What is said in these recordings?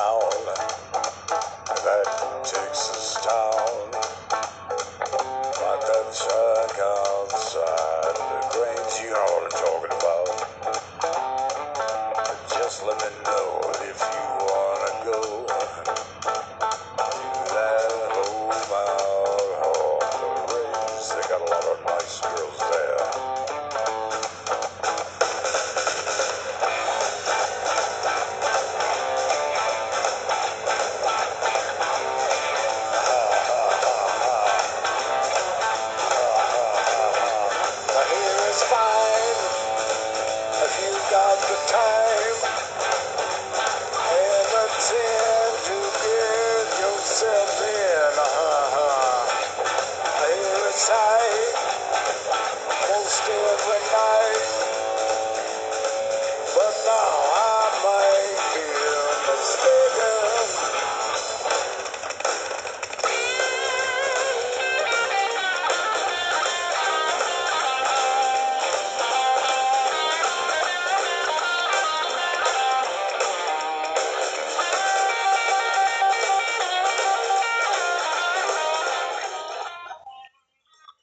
town. That takes us down.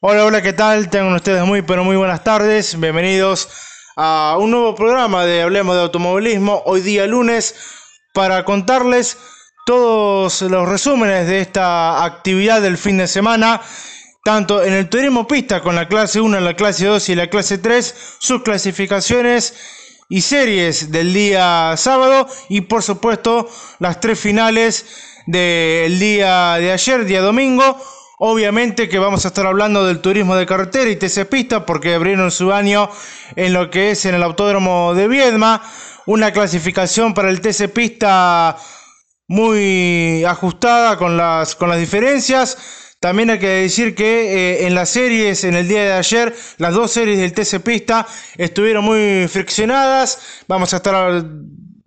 Hola, hola, ¿qué tal? Tengan ustedes muy, pero muy buenas tardes. Bienvenidos a un nuevo programa de Hablemos de Automovilismo. Hoy día lunes para contarles todos los resúmenes de esta actividad del fin de semana. Tanto en el turismo pista con la clase 1, la clase 2 y la clase 3, sus clasificaciones y series del día sábado y por supuesto las tres finales del día de ayer, día domingo. Obviamente que vamos a estar hablando del turismo de carretera y TC Pista porque abrieron su año en lo que es en el Autódromo de Viedma. Una clasificación para el TC Pista muy ajustada con las, con las diferencias. También hay que decir que eh, en las series, en el día de ayer, las dos series del TC Pista estuvieron muy friccionadas. Vamos a estar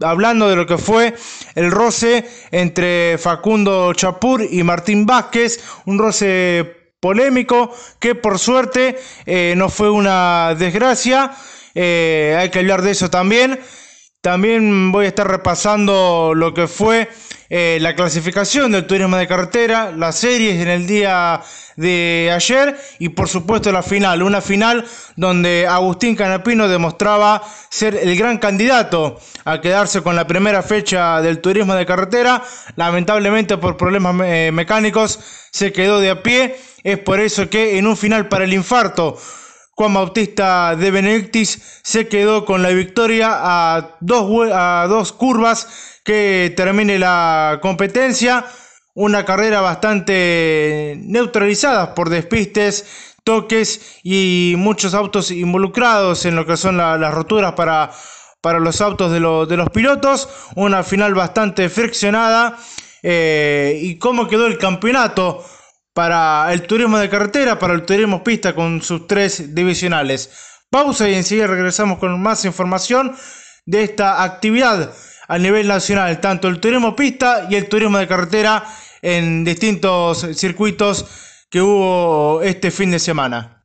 hablando de lo que fue el roce entre Facundo Chapur y Martín Vázquez, un roce polémico que por suerte eh, no fue una desgracia, Eh, hay que hablar de eso también. También voy a estar repasando lo que fue eh, la clasificación del turismo de carretera, las series en el día de ayer y por supuesto la final, una final donde Agustín Canapino demostraba ser el gran candidato a quedarse con la primera fecha del turismo de carretera. Lamentablemente por problemas eh, mecánicos se quedó de a pie. Es por eso que en un final para el infarto Juan Bautista de Benedictis se quedó con la victoria a dos, a dos curvas que termine la competencia. Una carrera bastante neutralizada por despistes, toques y muchos autos involucrados en lo que son la- las roturas para, para los autos de los pilotos. Una final bastante friccionada. Eh, ¿Y cómo quedó el campeonato? Para el turismo de carretera, para el turismo pista con sus tres divisionales. Pausa y enseguida regresamos con más información de esta actividad a nivel nacional, tanto el turismo pista y el turismo de carretera en distintos circuitos que hubo este fin de semana.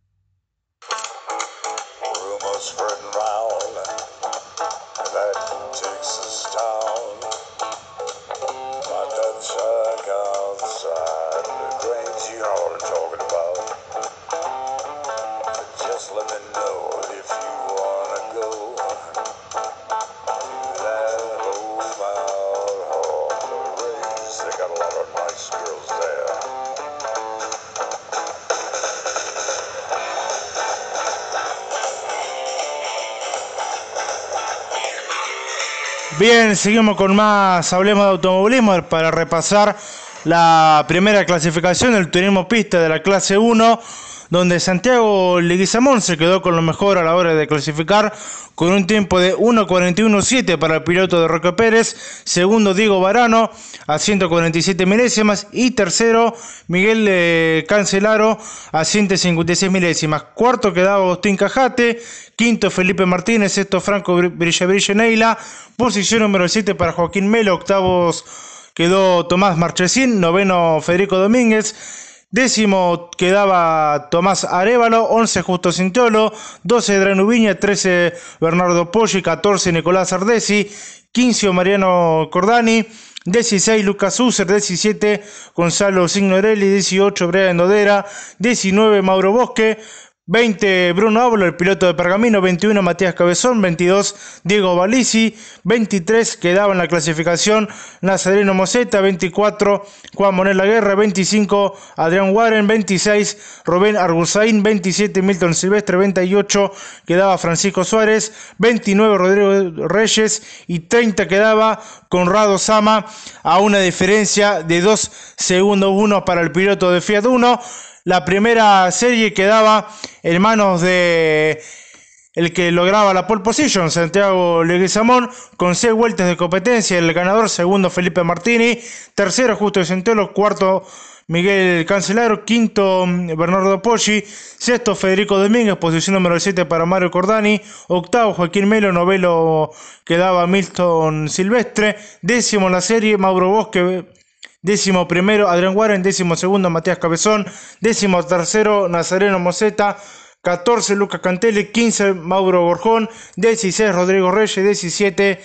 Bien, seguimos con más, hablemos de automovilismo para repasar la primera clasificación del turismo pista de la clase 1, donde Santiago Leguizamón se quedó con lo mejor a la hora de clasificar con un tiempo de 1.41.7 para el piloto de Roque Pérez, segundo Diego Varano a 147 milésimas. Y tercero Miguel eh, Cancelaro a 156 milésimas. Cuarto quedaba Agustín Cajate, quinto Felipe Martínez, sexto Franco Brilla Brilla Neila, posición número 7 para Joaquín Melo, octavos quedó Tomás Marchesín, noveno Federico Domínguez, décimo quedaba Tomás Arevalo, 11 Justo Cintiolo, 12 Adriano Viña, 13 Bernardo Poggi, 14 Nicolás Ardesi, 15 Mariano Cordani, 16 Lucas User, 17 Gonzalo Signorelli, 18 Brian Dodera, 19 Mauro Bosque, 20 Bruno Ábolo, el piloto de Pergamino, 21 Matías Cabezón, 22 Diego Balisi, 23 quedaba en la clasificación Nazareno Moseta, 24 Juan Monel Guerra, 25 Adrián Warren, 26 Rubén Argusain, 27 Milton Silvestre, 28 quedaba Francisco Suárez, 29 Rodrigo Reyes y 30 quedaba Conrado Sama a una diferencia de 2 segundos 1 para el piloto de Fiat 1. La primera serie quedaba en manos de el que lograba la pole position, Santiago Leguizamón, con seis vueltas de competencia. El ganador, segundo Felipe Martini, tercero Justo Centelo, cuarto Miguel Cancelaro, quinto Bernardo Poggi, sexto Federico Domínguez, posición número 7 para Mario Cordani, octavo Joaquín Melo, novelo quedaba Milton Silvestre, décimo la serie Mauro Bosque, décimo primero Adrián Warren, décimo segundo Matías Cabezón, décimo tercero Nazareno Moseta, 14 Lucas Cantelli, 15 Mauro Borjón, 16 Rodrigo Reyes, 17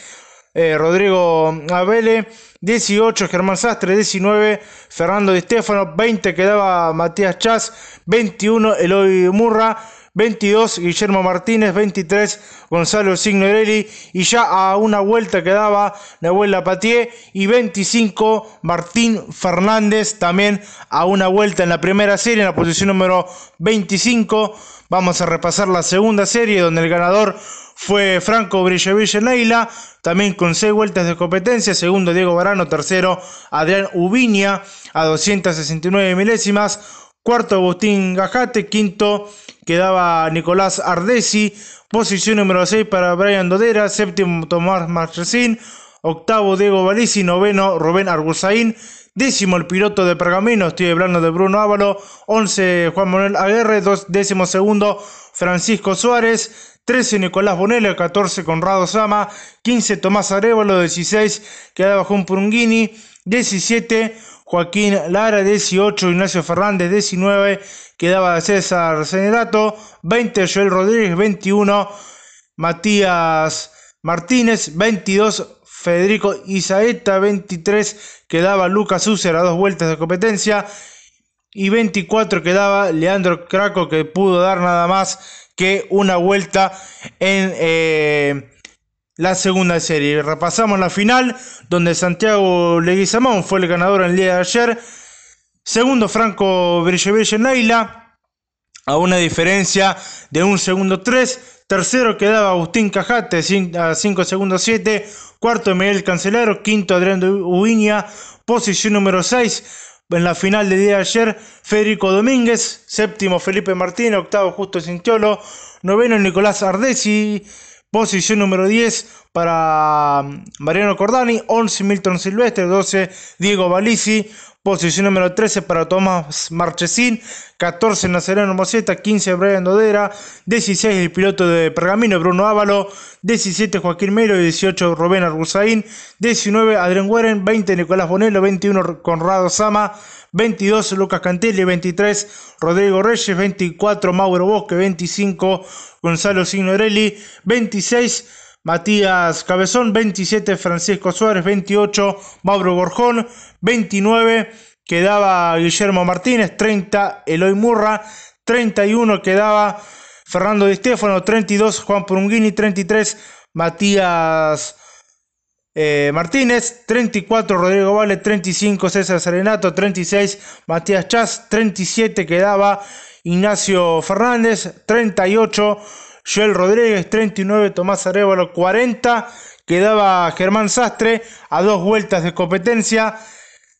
eh, Rodrigo Abele, 18 Germán Sastre, 19 Fernando Di Stefano, 20 quedaba Matías Chas, 21 Eloy Murra, 22 Guillermo Martínez, 23 Gonzalo Signorelli y ya a una vuelta quedaba Nahuel Lapatier y 25 Martín Fernández también a una vuelta en la primera serie en la posición número 25. Vamos a repasar la segunda serie donde el ganador fue Franco Brilleville Neila, también con 6 vueltas de competencia, segundo Diego Barano, tercero Adrián Ubiña a 269 milésimas, cuarto Agustín Gajate, quinto quedaba Nicolás Ardesi, posición número 6 para Brian Dodera, séptimo Tomás Marchesín, octavo Diego Balisi, noveno Rubén Argusaín, décimo el piloto de Pergamino, estoy hablando de Bruno Ávalo, once Juan Manuel Aguerre, dos, décimo segundo Francisco Suárez, 13 Nicolás Bonello, 14 Conrado Sama, 15 Tomás Arevalo, 16 quedaba Juan Purunguini, 17 Joaquín Lara, 18 Ignacio Fernández, 19 quedaba César Cenerato, 20 Joel Rodríguez, 21 Matías Martínez, 22 Federico Isaeta, 23 quedaba Lucas User a dos vueltas de competencia y 24 quedaba Leandro Craco que pudo dar nada más que una vuelta en eh, la segunda serie. Repasamos la final donde Santiago Leguizamón fue el ganador en el día de ayer. Segundo Franco Brilleville Neila a una diferencia de un segundo 3. Tercero quedaba Agustín Cajate a 5 segundos 7. Cuarto Miguel Cancelero. Quinto Adrián Ubiña. Posición número 6 en la final del día de ayer, Federico Domínguez, séptimo Felipe Martínez, octavo Justo Cintiolo, noveno Nicolás Ardesi, posición número 10 para Mariano Cordani, 11 Milton Silvestre, 12 Diego Balisi, posición número 13 para Tomás Marchesín, 14 Nazareno Moseta, 15 Brian Dodera, 16 el piloto de Pergamino Bruno Ávalo, 17 Joaquín Melo, 18 Rubén Argusaín, 19 Adrián Gueren, 20 Nicolás Bonello, 21 Conrado Sama, 22 Lucas Cantelli, 23 Rodrigo Reyes, 24 Mauro Bosque, 25 Gonzalo Signorelli, 26 Matías Cabezón, 27 Francisco Suárez, 28 Mauro Gorjón, 29 quedaba Guillermo Martínez, 30 Eloy Murra, 31 quedaba Fernando Di Stefano, 32 Juan Purunguini, 33 Matías eh, Martínez, 34 Rodrigo Vale, 35 César Serenato, 36 Matías Chas, 37 quedaba Ignacio Fernández, 38 Joel Rodríguez, 39 Tomás Arevalo, 40 quedaba Germán Sastre a dos vueltas de competencia.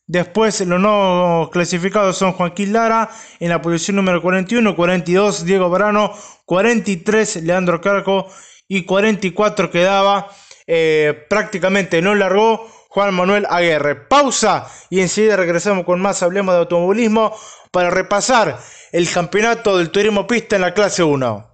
Después los no clasificados son Joaquín Lara en la posición número 41, 42 Diego Barano, 43 Leandro Carco y 44 quedaba eh, prácticamente no largó Juan Manuel Aguirre. Pausa y enseguida regresamos con más Hablemos de Automovilismo para repasar el campeonato del turismo pista en la clase 1.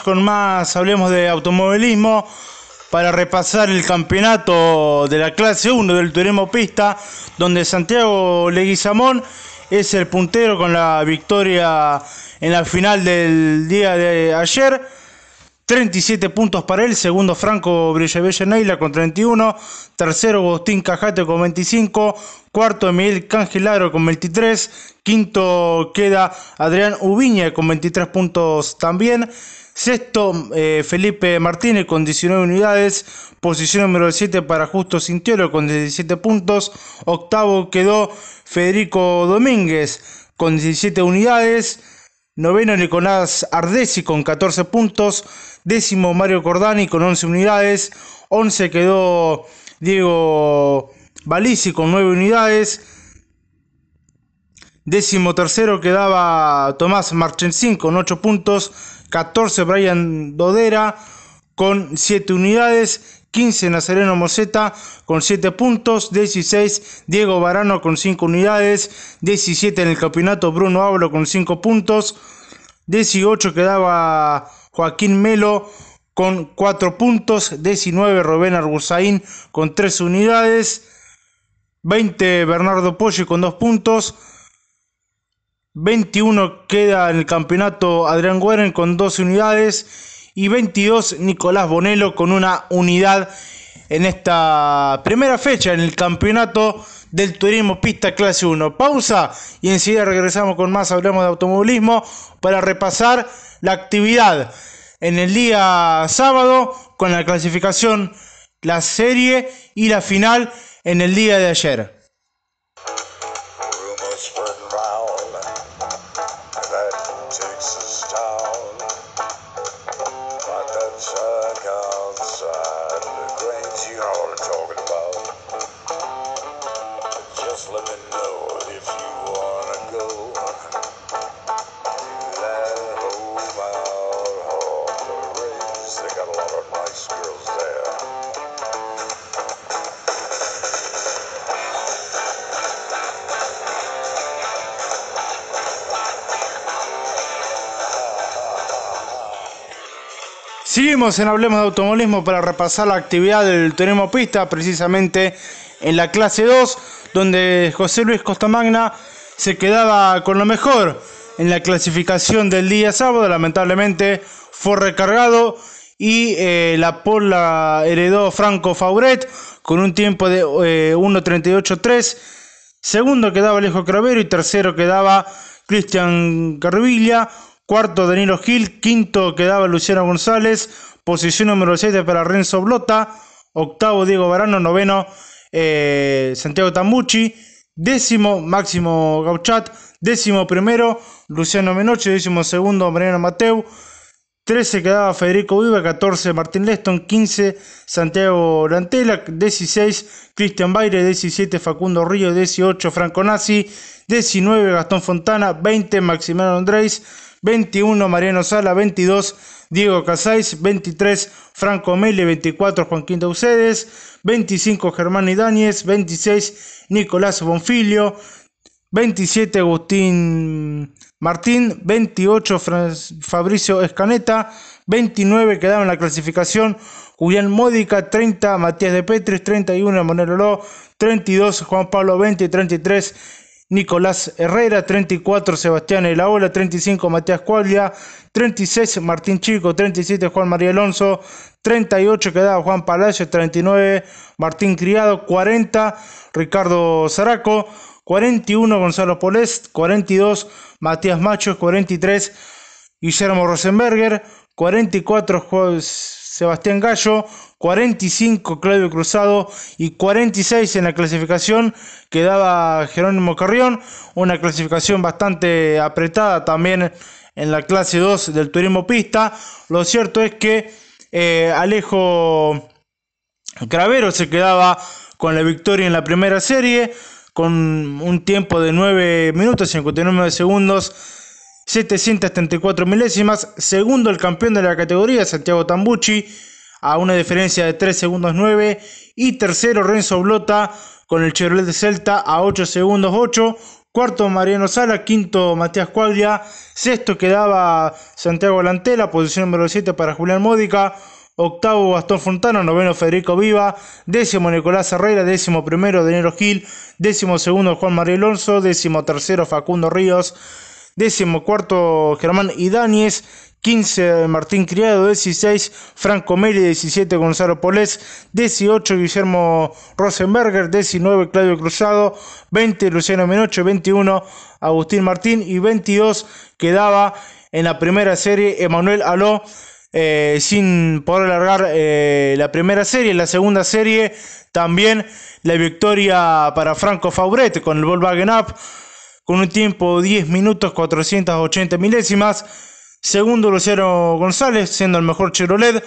Con más, hablemos de automovilismo para repasar el campeonato de la clase 1 del turismo pista, donde Santiago Leguizamón es el puntero con la victoria en la final del día de ayer. 37 puntos para él, segundo Franco Brillevella Neila con 31, tercero Agustín Cajate con 25, cuarto Miguel Cangelaro con 23, quinto queda Adrián Ubiña con 23 puntos también, sexto eh, Felipe Martínez con 19 unidades, posición número 7 para Justo Cintiolo con 17 puntos, octavo quedó Federico Domínguez con 17 unidades, noveno Nicolás Ardesi con 14 puntos, Décimo Mario Cordani con 11 unidades. 11 quedó Diego Balisi con 9 unidades. Décimo tercero quedaba Tomás Marchensín con 8 puntos. 14 Brian Dodera con 7 unidades. 15 Nazareno Moseta con 7 puntos, 16 Diego Barano con 5 unidades, 17 en el campeonato Bruno Ablo con 5 puntos, 18 quedaba Joaquín Melo con 4 puntos, 19 Rubén Argusaín con 3 unidades, 20 Bernardo Poggi con 2 puntos, 21 queda en el campeonato Adrián Gueren con 12 unidades y 22 Nicolás Bonello con una unidad en esta primera fecha en el campeonato del turismo pista clase 1. Pausa y enseguida regresamos con más, hablamos de automovilismo para repasar la actividad en el día sábado con la clasificación, la serie y la final en el día de ayer. En Hablemos de Automovilismo para repasar la actividad del Turismo Pista, precisamente en la clase 2, donde José Luis Costamagna se quedaba con lo mejor en la clasificación del día sábado. Lamentablemente fue recargado y eh, la pola heredó Franco Fauret con un tiempo de 1.38.3. Eh, Segundo quedaba Alejo Cravero y tercero quedaba Cristian Carvilla Cuarto, Danilo Gil. Quinto, quedaba Luciano González. Posición número 7 para Renzo Blota. Octavo, Diego Barano. Noveno, eh, Santiago Tambucci. Décimo, Máximo Gauchat. Décimo primero, Luciano Menoche. Décimo segundo, Mariano Mateu. 13 quedaba Federico Viva, 14 Martín Leston, 15 Santiago Lantela, 16 Cristian Baire, 17 Facundo Río, 18 Franco Nazi, 19 Gastón Fontana, 20 Maximiliano Andrés, 21 Mariano Sala, 22 Diego Casais, 23 Franco Meli, 24 Joaquín Daucedes, 25 Germán Idáñez, 26 Nicolás Bonfilio, 27 Agustín Martín, 28 Fabricio Escaneta, 29 quedaron en la clasificación Julián Módica, 30 Matías de Petris, 31 Manuel Oló, 32 Juan Pablo 20 y 33 Nicolás Herrera, 34 Sebastián Elaola, 35 Matías Cuaglia, 36 Martín Chico, 37 Juan María Alonso, 38 quedaba Juan Palacio, 39 Martín Criado, 40 Ricardo Zaraco, 41 Gonzalo Polest, 42 Matías Machos, 43 Guillermo Rosenberger, 44 Sebastián Gallo, 45 Claudio Cruzado y 46 en la clasificación quedaba Jerónimo Carrión, una clasificación bastante apretada también en la clase 2 del turismo pista. Lo cierto es que eh, Alejo Cravero se quedaba con la victoria en la primera serie, con un tiempo de 9 minutos y 59 segundos, 734 milésimas. Segundo el campeón de la categoría, Santiago Tambucci a una diferencia de 3 segundos 9. Y tercero Renzo Blota con el Chevrolet de Celta a 8 segundos 8. Cuarto Mariano Sala, quinto Matías Cuaglia, sexto quedaba Santiago Lantela, posición número 7 para Julián Módica, octavo Gastón Fontana, noveno Federico Viva, décimo Nicolás Herrera, décimo primero Daniel Gil, décimo segundo Juan María Alonso, décimo tercero Facundo Ríos, décimo cuarto Germán Idáñez, 15 Martín Criado, 16 Franco Meli, 17 Gonzalo Polés, 18 Guillermo Rosenberger, 19 Claudio Cruzado, 20 Luciano Menoche, 21 Agustín Martín y 22 quedaba en la primera serie Emanuel Aló. Eh, sin poder alargar eh, la primera serie, la segunda serie también la victoria para Franco Fauret con el Volkswagen Up con un tiempo de 10 minutos 480 milésimas. Segundo Luciano González, siendo el mejor Chevrolet,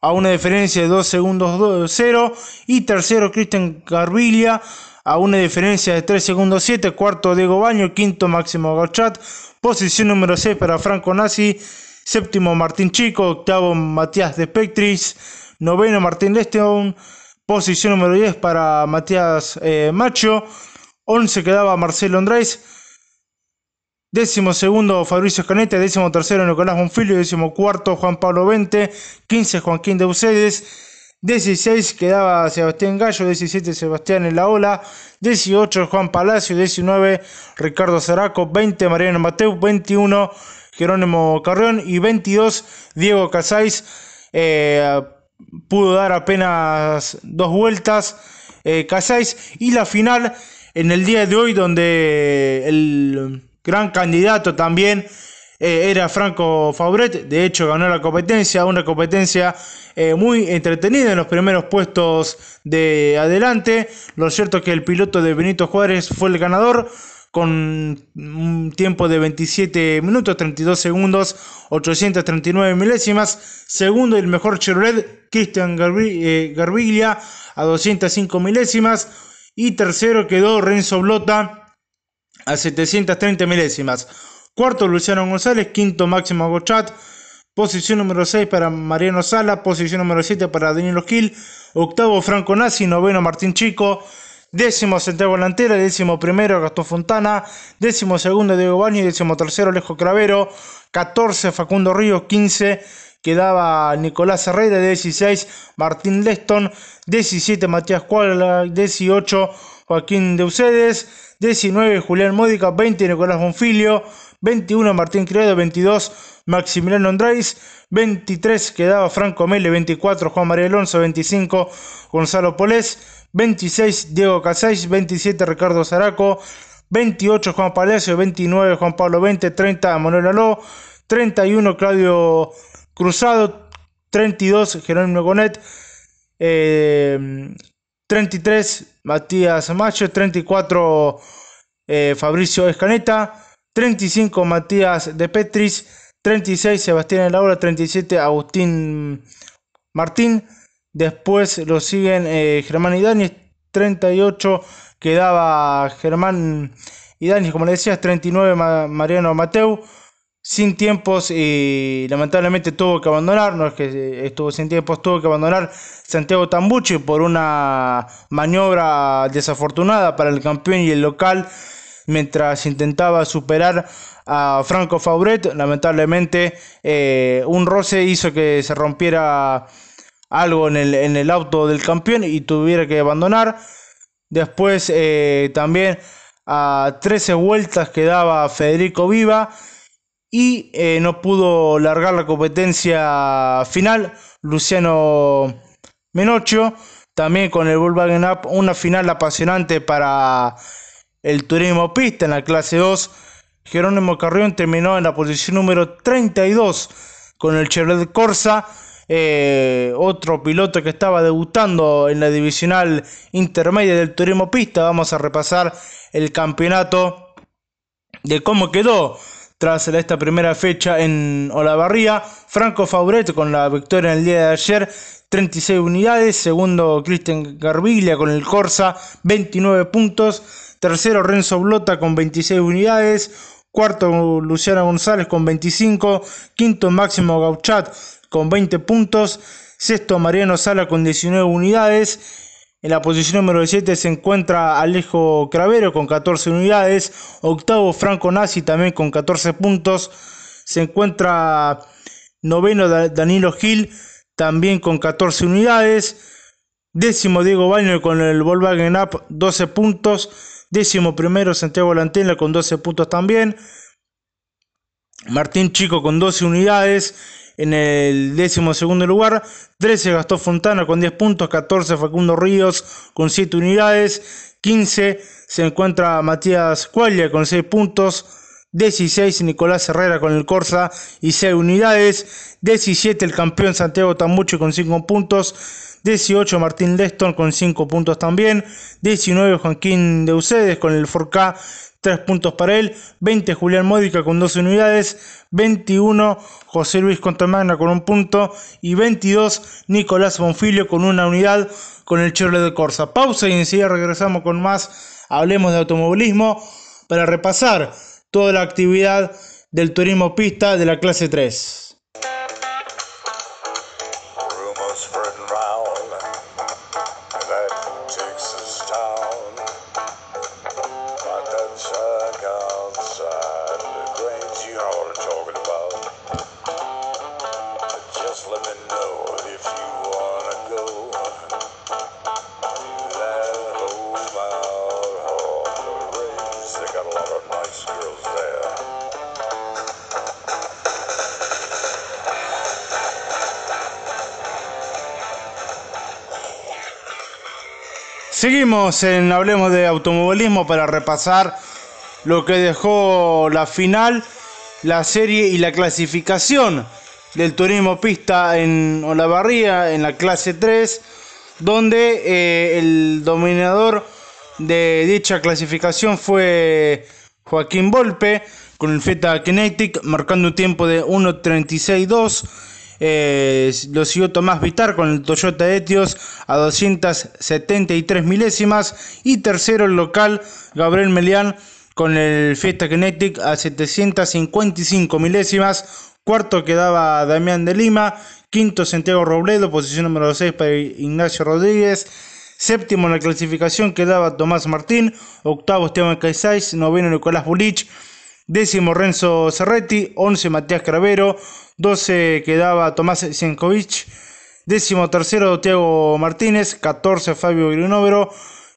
a una diferencia de 2 segundos 0. Y tercero Cristian Carvilla, a una diferencia de 3 segundos 7. Cuarto Diego Baño, quinto Máximo Gauchat. Posición número 6 para Franco Nazi. Séptimo Martín Chico, octavo Matías de Spectris. Noveno Martín Leston. Posición número 10 para Matías eh, Macho. 11 quedaba Marcelo Andrés. Décimo segundo Fabricio Escanete, décimo tercero Nicolás Bonfilio, décimo cuarto Juan Pablo Vente, 15 Joaquín de Ucedes, 16 quedaba Sebastián Gallo, 17 Sebastián en la ola, 18 Juan Palacio, 19 Ricardo Zaraco, 20 Mariano Mateu, 21 Jerónimo Carrión y 22 Diego Casáis. Eh, pudo dar apenas dos vueltas eh, Casáis y la final en el día de hoy donde el gran candidato también eh, era Franco Fabret, de hecho ganó la competencia, una competencia eh, muy entretenida en los primeros puestos de adelante. Lo cierto es que el piloto de Benito Juárez fue el ganador con un tiempo de 27 minutos 32 segundos 839 milésimas. Segundo el mejor Chevrolet Cristian eh, Garbiglia a 205 milésimas. Y tercero quedó Renzo Blota a 730 milésimas. Cuarto Luciano González, quinto Máximo Gochat, posición número 6 para Mariano Sala, posición número 7 para Daniel Gil, octavo Franco Nazi, noveno Martín Chico, décimo Santiago Lantera, décimo primero Gastón Fontana, décimo segundo Diego Baño, décimo tercero Alejo Cravero, 14 Facundo Ríos, 15 quedaba Nicolás Herrera, 16 Martín Leston, 17 Matías Cuadra, 18 Joaquín de Ucedes, 19 Julián Módica, 20 Nicolás Bonfilio, 21 Martín Criado, 22 Maximiliano Andrés, 23 quedaba Franco Mele, 24 Juan María Alonso, 25 Gonzalo Polés, 26 Diego Casais, 27 Ricardo Zaraco, 28 Juan Palacio, 29 Juan Pablo 20, 30 Manuel Aló, 31 Claudio Cruzado, 32 Jerónimo Gonet, eh, 33 Matías Macho, 34 eh, Fabricio Escaneta, 35 Matías de Petris, 36 Sebastián Laura, 37 Agustín Martín, después lo siguen eh, Germán y Dani, 38 quedaba Germán y Dani, como le decías, 39 Mariano Mateu, sin tiempos y lamentablemente tuvo que abandonar, no es que estuvo sin tiempos, tuvo que abandonar Santiago Tambucci por una maniobra desafortunada para el campeón y el local mientras intentaba superar a Franco Fauret. Lamentablemente eh, un roce hizo que se rompiera algo en el, en el auto del campeón y tuviera que abandonar. Después eh, también a 13 vueltas quedaba Federico Viva y eh, no pudo largar la competencia final. Luciano Menocho, también con el Volkswagen Up, una final apasionante para el turismo pista en la clase 2. Jerónimo Carrión terminó en la posición número 32 con el Chevrolet Corsa. Eh, otro piloto que estaba debutando en la divisional intermedia del turismo pista. Vamos a repasar el campeonato de cómo quedó tras esta primera fecha en Olavarría. Franco Fauret con la victoria en el día de ayer, 36 unidades. Segundo, Cristian Garbiglia con el Corsa, 29 puntos. Tercero, Renzo Blota con 26 unidades. Cuarto, Luciano González con 25. Quinto, Máximo Gauchat con 20 puntos. Sexto, Mariano Sala con 19 unidades. En la posición número 7 se encuentra Alejo Cravero con 14 unidades. Octavo Franco Nazi también con 14 puntos. Se encuentra noveno Danilo Gil también con 14 unidades. Décimo Diego Baño con el Volkswagen Up 12 puntos. Décimo primero Santiago Lantela con 12 puntos también. Martín Chico con 12 unidades. En el décimo segundo lugar, 13 Gastón Fontana con 10 puntos, 14 Facundo Ríos con 7 unidades, 15 se encuentra Matías Cualia con 6 puntos, 16 Nicolás Herrera con el Corsa y 6 unidades, 17 el campeón Santiago Tambuche con 5 puntos, 18 Martín Leston con 5 puntos también, 19 Joaquín de Ucedes con el 4K 3 puntos para él, 20 Julián Módica con 12 unidades, 21 José Luis Contamagna con un punto y 22 Nicolás Bonfilio con una unidad con el Chevrolet de Corsa. Pausa y enseguida regresamos con más, hablemos de automovilismo para repasar toda la actividad del turismo pista de la clase 3. Hablemos de Automovilismo para repasar lo que dejó la final, la serie y la clasificación del turismo pista en Olavarría en la clase 3, donde eh, el dominador de dicha clasificación fue Joaquín Volpe con el Feta Kinetic marcando un tiempo de 1.36.2 eh, lo siguió Tomás Vitar con el Toyota Etios a 273 milésimas. Y tercero el local Gabriel Melián con el Fiesta Kinetic a 755 milésimas. Cuarto quedaba Damián de Lima. Quinto Santiago Robledo, posición número 6 para Ignacio Rodríguez. Séptimo en la clasificación quedaba Tomás Martín. Octavo Esteban Caizais. Noveno Nicolás Bulich. Décimo Renzo Cerretti. Once Matías Cravero. 12 quedaba Tomás Sienkovic, décimo tercero Tiago Martínez, 14 Fabio Grinovero,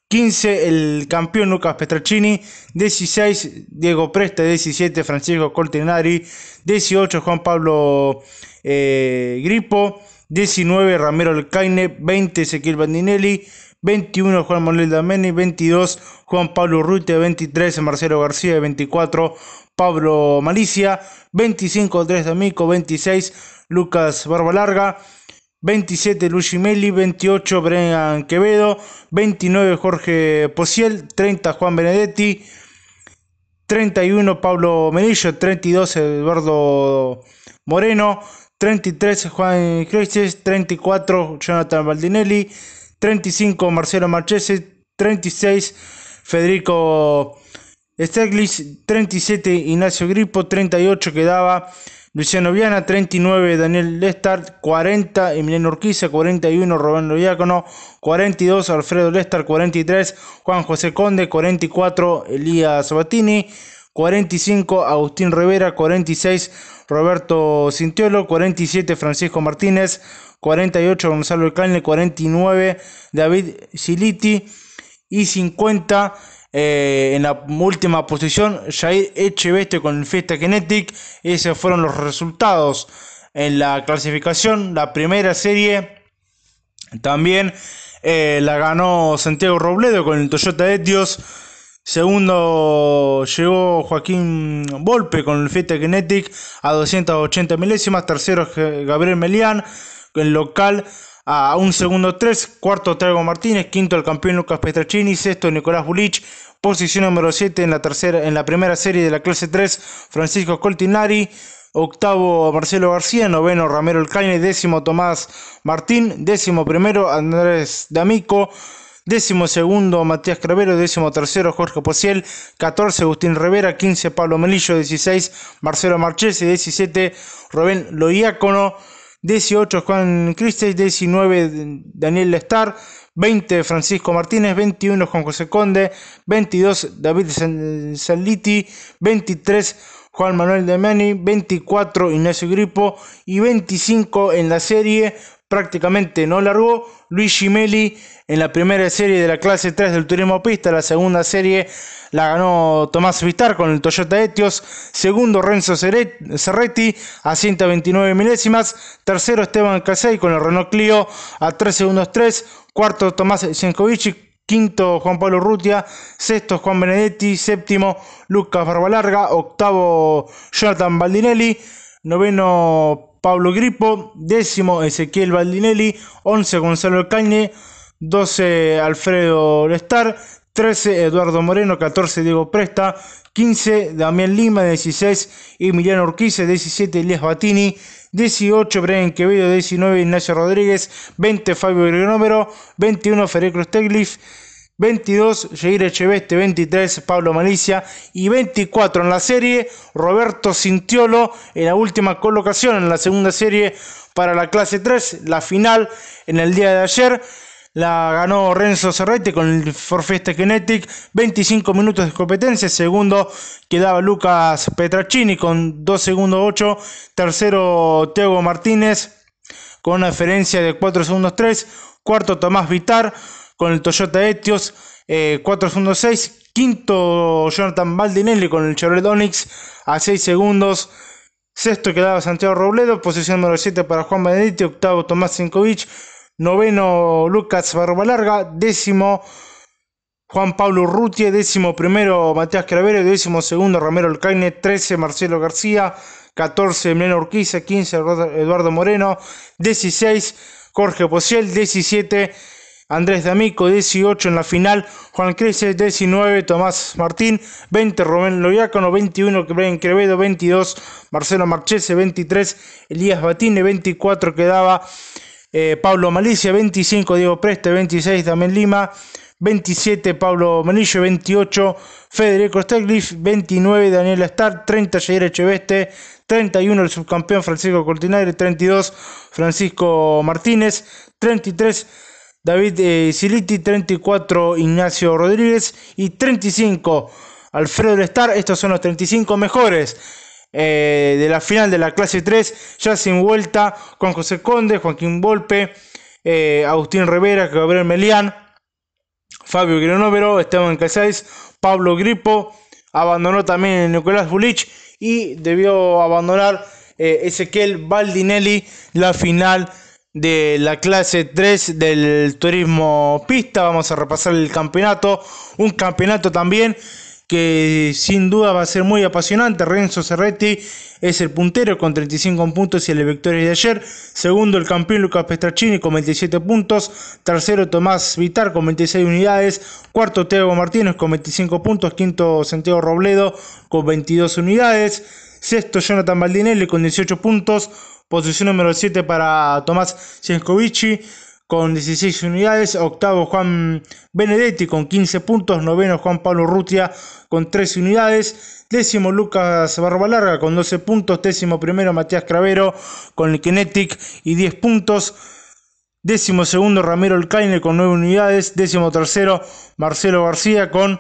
15 el campeón Lucas Petracini, 16 Diego Presta, 17 Francisco Coltinari, 18 Juan Pablo eh, Gripo, 19 Ramiro Alcaine, 20 Ezequiel Bandinelli, 21 Juan Manuel Dameni, 22 Juan Pablo Ruite, 23 Marcelo García, 24 Pablo Malicia, 25 Andrés D'Amico, 26 Lucas Barbalarga, 27 Luigi Meli, 28 Brian Quevedo, 29 Jorge Posiel, 30 Juan Benedetti, 31 Pablo Melillo, 32 Eduardo Moreno, 33 Juan Cresces, 34 Jonathan Baldinelli, 35 Marcelo Marchese, 36 Federico Steglis 37, Ignacio Gripo 38 quedaba Luciano Viana, 39 Daniel Lestar, 40 Emiliano Urquiza, 41 Roberto Diácono, 42 Alfredo Lestar, 43 Juan José Conde, 44 Elías Sabatini, 45 Agustín Rivera, 46 Roberto Cintiolo, 47 Francisco Martínez, 48 Gonzalo Alcalde, 49 David Siliti y 50 eh, en la última posición, Jair Echeveste con Fiesta Kinetic. Esos fueron los resultados en la clasificación. La primera serie también eh, la ganó Santiago Robledo con el Toyota Etios. Segundo llegó Joaquín Volpe con el Fiesta Kinetic a 280 milésimas. Tercero Gabriel Melián, el local a un segundo 3, cuarto Trago Martínez, quinto el campeón Lucas Petracini, sexto Nicolás Bulich, posición número 7 en la tercera en la primera serie de la clase 3, Francisco Coltinari, octavo Marcelo García, noveno Ramiro Alcaine, décimo Tomás Martín, décimo primero Andrés D'Amico, décimo segundo Matías Cravero, décimo tercero Jorge Posiel, 14 Agustín Rivera, 15 Pablo Melillo, 16 Marcelo Marchesi, 17 Rubén Loiácono, 18 Juan Cristes, 19 Daniel Lestar, 20 Francisco Martínez, 21 Juan José Conde, 22 David Saliti, 23 Juan Manuel Demiani, 24 Ignacio Gripo y 25 en la serie prácticamente no largó. Luis Gimeli en la primera serie de la clase 3 del turismo pista, la segunda serie la ganó Tomás Vitar con el Toyota Etios, segundo Renzo Cerretti a 129 milésimas, tercero Esteban Casey con el Renault Clio a 3 segundos 3, cuarto Tomás Senkovic, quinto Juan Pablo Rutia, sexto Juan Benedetti, séptimo Lucas Barbalarga, octavo Jonathan Baldinelli, noveno Pablo Gripo, décimo Ezequiel Baldinelli, 11 Gonzalo Cañe, 12 Alfredo Lestar, 13 Eduardo Moreno, 14 Diego Presta, 15 Damián Lima, 16 Emiliano Urquiza, 17 Elías Batini, 18 Brian Quevedo, 19 Ignacio Rodríguez, 20 Fabio Grinómero, 21 Federico Steglif, 22 Jair Echeveste, 23 Pablo Malicia y 24 en la serie Roberto Cintiolo en la última colocación en la segunda serie para la clase 3, la final en el día de ayer. La ganó Renzo Cerretti con el Forfeste Kinetic, 25 minutos de competencia. Segundo quedaba Lucas Petracini con 2 segundos 8. Tercero Teo Martínez con una diferencia de 4 segundos 3. Cuarto Tomás Vitar con el Toyota Etios, 4 segundos 6. Quinto, Jonathan Baldinelli con el Chevrolet Onix a 6 segundos. Sexto quedaba Santiago Robledo, posición número 7 para Juan Benedetti, octavo Tomás Sinkovic, noveno Lucas Barbalarga, décimo Juan Pablo Urrutia, décimo primero Matías Cravero, décimo segundo Ramiro Alcaine, 13 Marcelo García, 14 Emiliano Urquiza, 15 Eduardo Moreno, 16 Jorge Posiel, 17 Andrés D'Amico, 18 en la final, Juan Crece, 19, Tomás Martín, 20, Rubén Loyácano, 21, Brian Crevedo, 22, Marcelo Marchese, 23, Elías Batine, 24 quedaba. Eh, Pablo Malicia, 25, Diego Preste, 26, Damián Lima, 27, Pablo Manillo, 28, Federico Steglif, 29, Daniel Star, 30, Jair Echeveste, 31, el subcampeón Francisco Cortinari, 32, Francisco Martínez, 33, David eh, Siliti, 34 Ignacio Rodríguez y 35 Alfredo Lestar. Estos son los 35 mejores eh, de la final de la clase 3, ya sin vuelta, con José Conde, Joaquín Volpe, eh, Agustín Rivera, Gabriel Melián, Fabio Granóvero, Esteban Casais, Pablo Gripo, abandonó también Nicolás Bulich y debió abandonar Ezequiel Baldinelli la final de la clase 3 del turismo pista. Vamos a repasar el campeonato. Un campeonato también que sin duda va a ser muy apasionante. Renzo Cerretti es el puntero con 35 puntos y el victoria de ayer. Segundo el campeón Lucas Pestracini con 27 puntos. Tercero Tomás Vitar con 26 unidades. Cuarto Teo Martínez con 25 puntos. Quinto Santiago Robledo con 22 unidades. Sexto Jonathan Baldinelli con 18 puntos. Posición número 7 para Tomás Ciencovici con 16 unidades. Octavo Juan Benedetti con 15 puntos. Noveno Juan Pablo Rutia con 13 unidades. Décimo Lucas Barbalarga con 12 puntos. Décimo primero Matías Cravero con el Kinetic y 10 puntos. Décimo segundo Ramiro Alcaine con 9 unidades. Décimo tercero Marcelo García con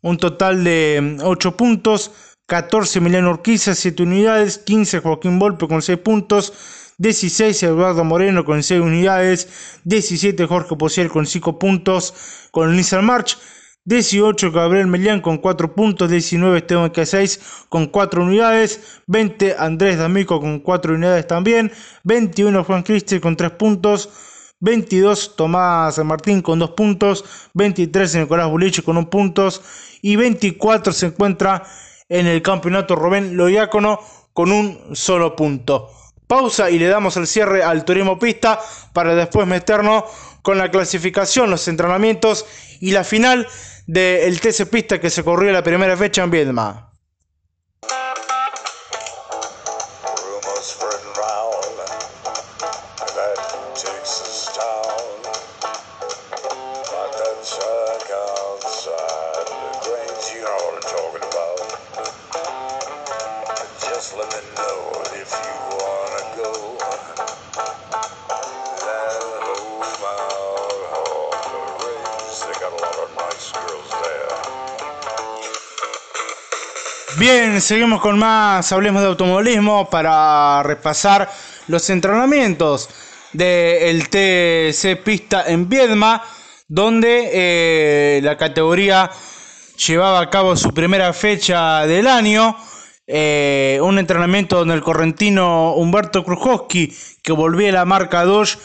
un total de 8 puntos. 14 Emiliano Urquiza, 7 unidades, 15 Joaquín Volpe con 6 puntos, 16 Eduardo Moreno con 6 unidades, 17 Jorge Posiel con 5 puntos con Nissan March, 18 Gabriel Melián con 4 puntos, 19 Esteban K6 con 4 unidades, 20 Andrés D'Amico con 4 unidades también, 21 Juan Cristi con 3 puntos, 22 Tomás Martín con 2 puntos, 23 Nicolás Buliche con 1 puntos y 24 se encuentra en el campeonato Rubén Loiácono con un solo punto. Pausa y le damos el cierre al turismo pista para después meternos con la clasificación, los entrenamientos y la final del TC Pista que se corrió la primera fecha en Viedma. Seguimos con más, hablemos de automovilismo para repasar los entrenamientos del TC Pista en Viedma, donde eh, la categoría llevaba a cabo su primera fecha del año. Eh, un entrenamiento donde el correntino Humberto Krujowski, que volvía a la marca 2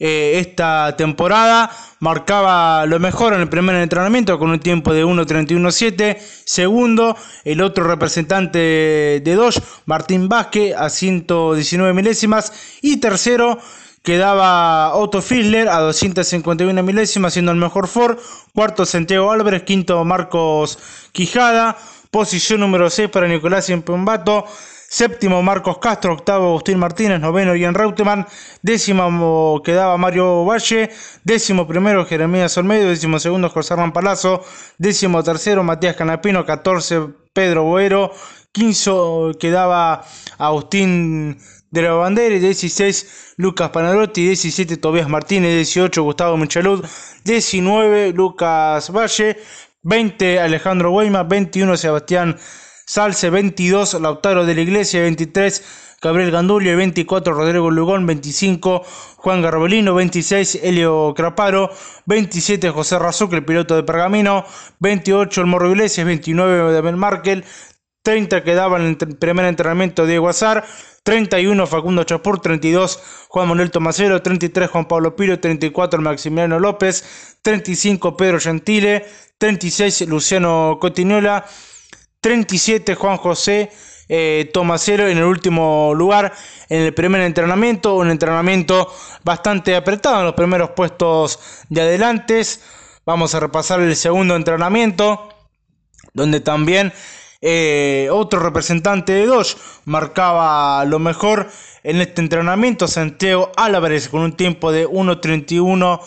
eh, esta temporada, marcaba lo mejor en el primer entrenamiento con un tiempo de 1.31.7. Segundo, el otro representante de Dodge, Martín Vázquez, a 119 milésimas. Y tercero, quedaba Otto Fischler a 251 milésimas, siendo el mejor Ford. Cuarto, Santiago Álvarez. Quinto, Marcos Quijada. Posición número 6 para Nicolás Impombato. Séptimo Marcos Castro, octavo Agustín Martínez, noveno Ian Reutemann, décimo quedaba Mario Valle, décimo primero Jeremías Olmedo, décimo segundo José Hernán Palazzo, décimo tercero Matías Canapino, catorce Pedro Boero, quince quedaba Agustín de la Bandera, 16 Lucas Panarotti, 17 Tobias Martínez, 18 Gustavo Michelud, 19 Lucas Valle, 20 Alejandro Weima, 21 Sebastián Salce 22, Lautaro de la Iglesia 23, Gabriel Gandulio 24, Rodrigo Lugón 25, Juan Garbelino 26, Helio Craparo 27, José Razuc, el piloto de Pergamino 28, el Morro Iglesias 29, David Markel 30 quedaba en el primer entrenamiento Diego Azar 31 Facundo Chapur, 32 Juan Manuel Tomasero, 33 Juan Pablo Piro, 34 Maximiliano López, 35 Pedro Gentile, 36 Luciano Cotiñola, 37 Juan José eh, Tomasero en el último lugar en el primer entrenamiento, un entrenamiento bastante apretado en los primeros puestos de adelante. Vamos a repasar el segundo entrenamiento, donde también eh, otro representante de Dodge marcaba lo mejor en este entrenamiento, Santiago Álvarez, con un tiempo de 1.31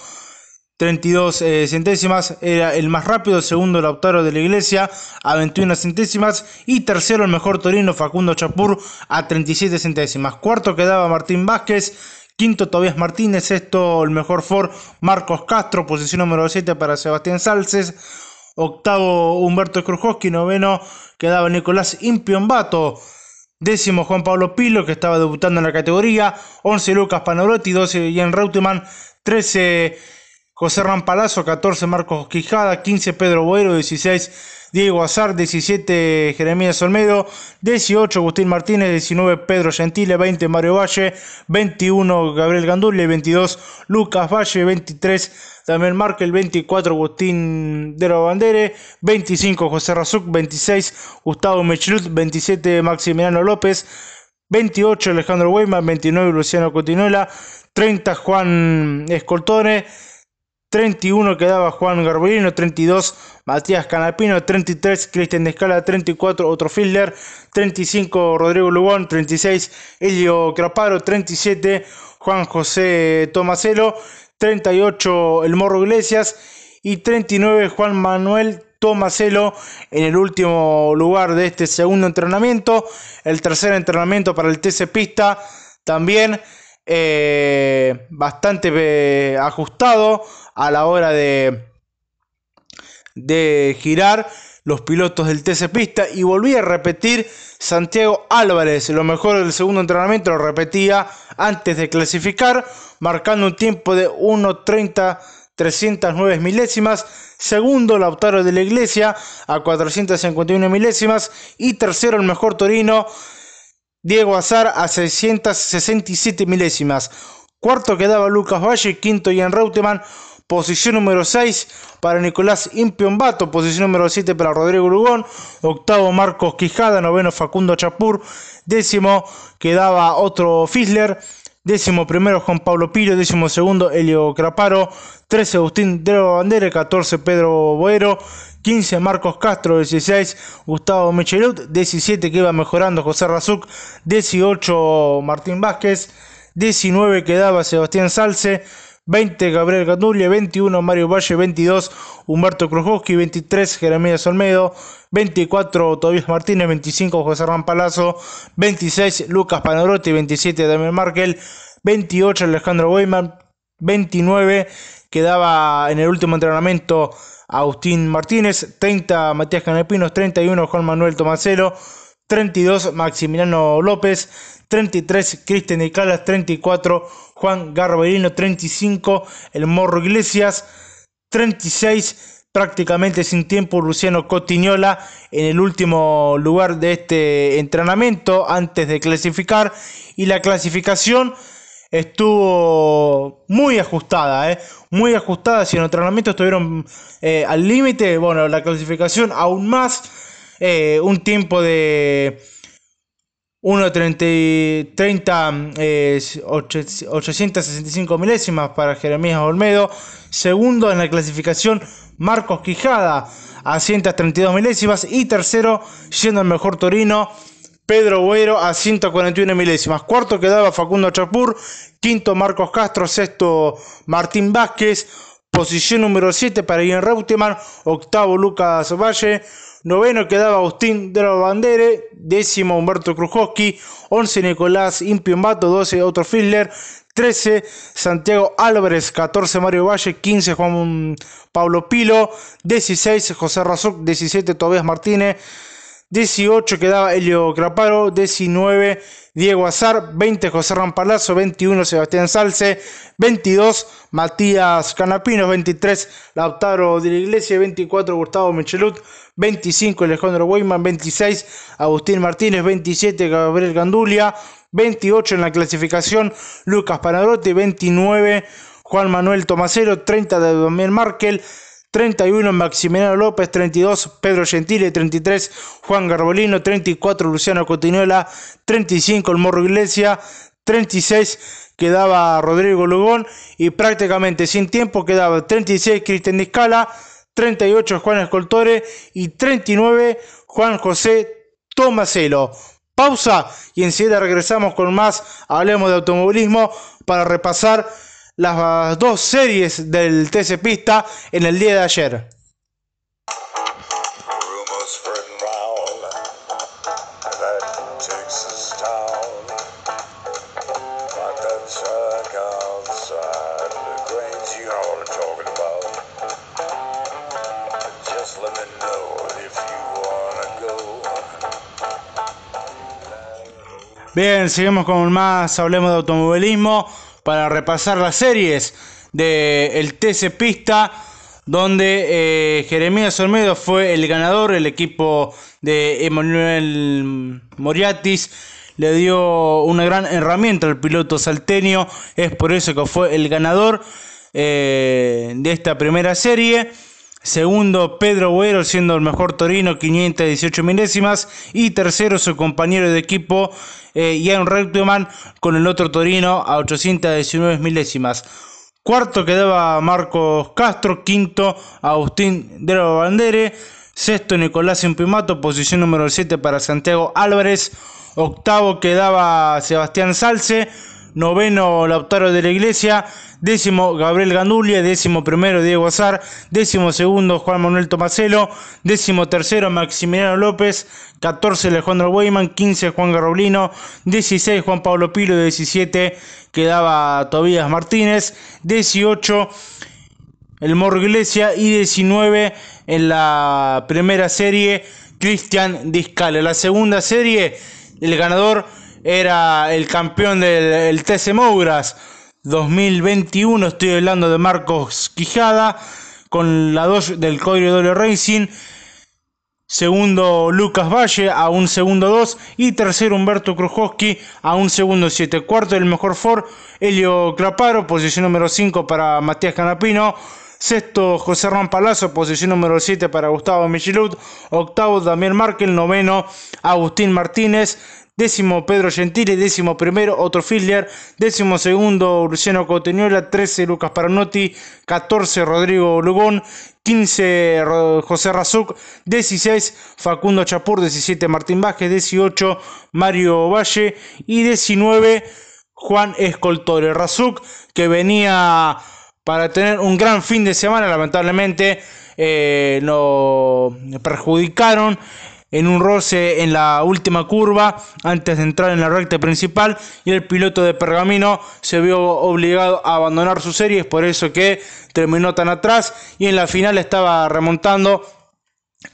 32 eh, centésimas, era el más rápido, segundo Lautaro de la Iglesia a 21 centésimas y tercero el mejor Torino Facundo Chapur a 37 centésimas. Cuarto quedaba Martín Vázquez, quinto Tobias Martínez, sexto el mejor Ford Marcos Castro, posición número 7 para Sebastián Salces, octavo Humberto Krujowski, noveno quedaba Nicolás Impiombato. Décimo Juan Pablo Pilo, que estaba debutando en la categoría. 11 Lucas Panorotti, 12 Jan Reutemann, 13 José Rampalazo, 14 Marcos Quijada, 15 Pedro Boero, 16 Diego Azar, 17 Jeremías Olmedo, 18 Agustín Martínez, 19 Pedro Gentile, 20 Mario Valle, 21 Gabriel Gandulli, 22 Lucas Valle, 23 también Markel, 24 Agustín de la Bandere, 25 José Razuc, 26 Gustavo Mechlut, 27 Maximiliano López, 28 Alejandro Weimar, 29 Luciano Cotinuela, 30 Juan Escoltone, 31 quedaba Juan Garbolino, 32 Matías Canapino, 33 Cristian Descala, 34 otro Fielder, 35 Rodrigo Lugón, 36 Elio Craparo, 37 Juan José Tomaselo, 38 El Morro Iglesias y 39 Juan Manuel Tomaselo en el último lugar de este segundo entrenamiento. El tercer entrenamiento para el TC Pista también eh, bastante eh, ajustado a la hora de, de girar los pilotos del TC Pista. Y volví a repetir Santiago Álvarez, lo mejor del segundo entrenamiento lo repetía antes de clasificar, marcando un tiempo de 1.30 309 milésimas, segundo Lautaro de la Iglesia a 451 milésimas. Y tercero el mejor Torino Diego Azar a 667 milésimas. Cuarto quedaba Lucas Valle, quinto Ian Reutemann, posición número 6 para Nicolás Impiombato, posición número 7 para Rodrigo Lugón, octavo Marcos Quijada, noveno Facundo Chapur, décimo quedaba otro Fisler, décimo primero Juan Pablo Piro, décimo segundo Helio Craparo, 13 Agustín de Bandera, 14 Pedro Boero, 15 Marcos Castro, 16 Gustavo Michelot, 17 que iba mejorando José Razuc, 18 Martín Vázquez, 19 quedaba Sebastián Salce, 20 Gabriel Gandulia, 21 Mario Valle, 22 Humberto Krujowski, 23 Jeremías Olmedo, 24 Tobias Martínez, 25 José Ram Palazzo, 26 Lucas Panorotti, 27 Damián Markel, 28 Alejandro Weyman, 29 quedaba en el último entrenamiento Agustín Martínez, 30 Matías Canepinos, 31 Juan Manuel Tomasero, 32 Maximiliano López, 33 Cristian Nicalas, 34 Juan Garbelino, 35 El Morro Iglesias, 36 prácticamente sin tiempo Luciano Cotiñola en el último lugar de este entrenamiento antes de clasificar. Y la clasificación estuvo muy ajustada, ¿eh? muy ajustada. Si en el entrenamiento estuvieron eh, al límite, bueno, la clasificación aún más. Eh, un tiempo de 1.30, 865 milésimas para Jeremías Olmedo. Segundo en la clasificación, Marcos Quijada a 132 milésimas. Y tercero, siendo el mejor Torino, Pedro Güero a 141 milésimas. Cuarto quedaba Facundo Chapur. Quinto, Marcos Castro. Sexto, Martín Vázquez. Posición número 7 para Ian Reutemann. Octavo, Lucas Valle. Noveno quedaba Agustín de la Bandere. Décimo Humberto Krujowski. Once Nicolás Impiombato. Doce Otto Fiedler. 13 Santiago Álvarez. 14 Mario Valle. 15 Juan Pablo Pilo. 16 José Razuc. 17 Tobias Martínez. 18 quedaba Helio Craparo, 19 Diego Azar, 20 José Rampalazo, 21 Sebastián Salce, 22 Matías Canapino, 23 Lautaro de la Iglesia, 24 Gustavo Michelut, 25 Alejandro Weyman, 26 Agustín Martínez, 27 Gabriel Gandulia, 28 en la clasificación Lucas Panarotti, 29 Juan Manuel Tomasero, 30 de Damián Markel, 31 Maximiliano López, 32 Pedro Gentile, 33 Juan Garbolino, 34 Luciano Cotinuela, 35 El Morro Iglesia, 36 quedaba Rodrigo Lugón y prácticamente sin tiempo quedaba 36 Cristian Discala, 38 Juan Escoltore y 39 Juan José Tomaselo. Pausa y enseguida regresamos con más Hablemos de Automovilismo para repasar las dos series del TC Pista en el día de ayer. Bien, seguimos con más, hablemos de automovilismo para repasar las series del el TC Pista, donde eh, Jeremías Olmedo fue el ganador, el equipo de Emanuel Moriatis le dio una gran herramienta al piloto salteño, es por eso que fue el ganador eh, de esta primera serie. Segundo, Pedro Güero siendo el mejor Torino, 518 milésimas. Y tercero, su compañero de equipo, eh, Ian con el otro Torino a 819 milésimas. Cuarto quedaba Marcos Castro. Quinto, Agustín de la Bandere. Sexto, Nicolás Impimato, posición número 7 para Santiago Álvarez. Octavo quedaba Sebastián Salce. Noveno, Lautaro de la Iglesia décimo Gabriel Gandulia, décimo primero Diego Azar, décimo segundo Juan Manuel Tomaselo, décimo tercero Maximiliano López, 14 Alejandro Weyman, 15 Juan Garroblino, 16 Juan Pablo Pilo, 17 quedaba Tobías Martínez, 18 el Morro Iglesia y 19 en la primera serie Cristian Discale. La segunda serie, el ganador era el campeón del TC Mougras, 2021. Estoy hablando de Marcos Quijada con la 2 del Código Doble Racing. Segundo Lucas Valle a un segundo 2 y tercero Humberto Krujowski a un segundo 7. Cuarto el mejor Ford Helio Claparo, posición número 5 para Matías Canapino. Sexto José Rampalazo, posición número 7 para Gustavo Michilut. Octavo Damián Markel. Noveno Agustín Martínez décimo Pedro Gentile, décimo primero Otto Fiedler, décimo segundo Luciano Coteñola, 13 Lucas Paranotti, 14 Rodrigo Lugón, 15 José Razuc, 16 Facundo Chapur, 17 Martín Vázquez, 18 Mario Valle y 19 Juan Escoltore. Razuc que venía para tener un gran fin de semana, lamentablemente eh, lo perjudicaron en un roce en la última curva antes de entrar en la recta principal y el piloto de Pergamino se vio obligado a abandonar su serie, es por eso que terminó tan atrás y en la final estaba remontando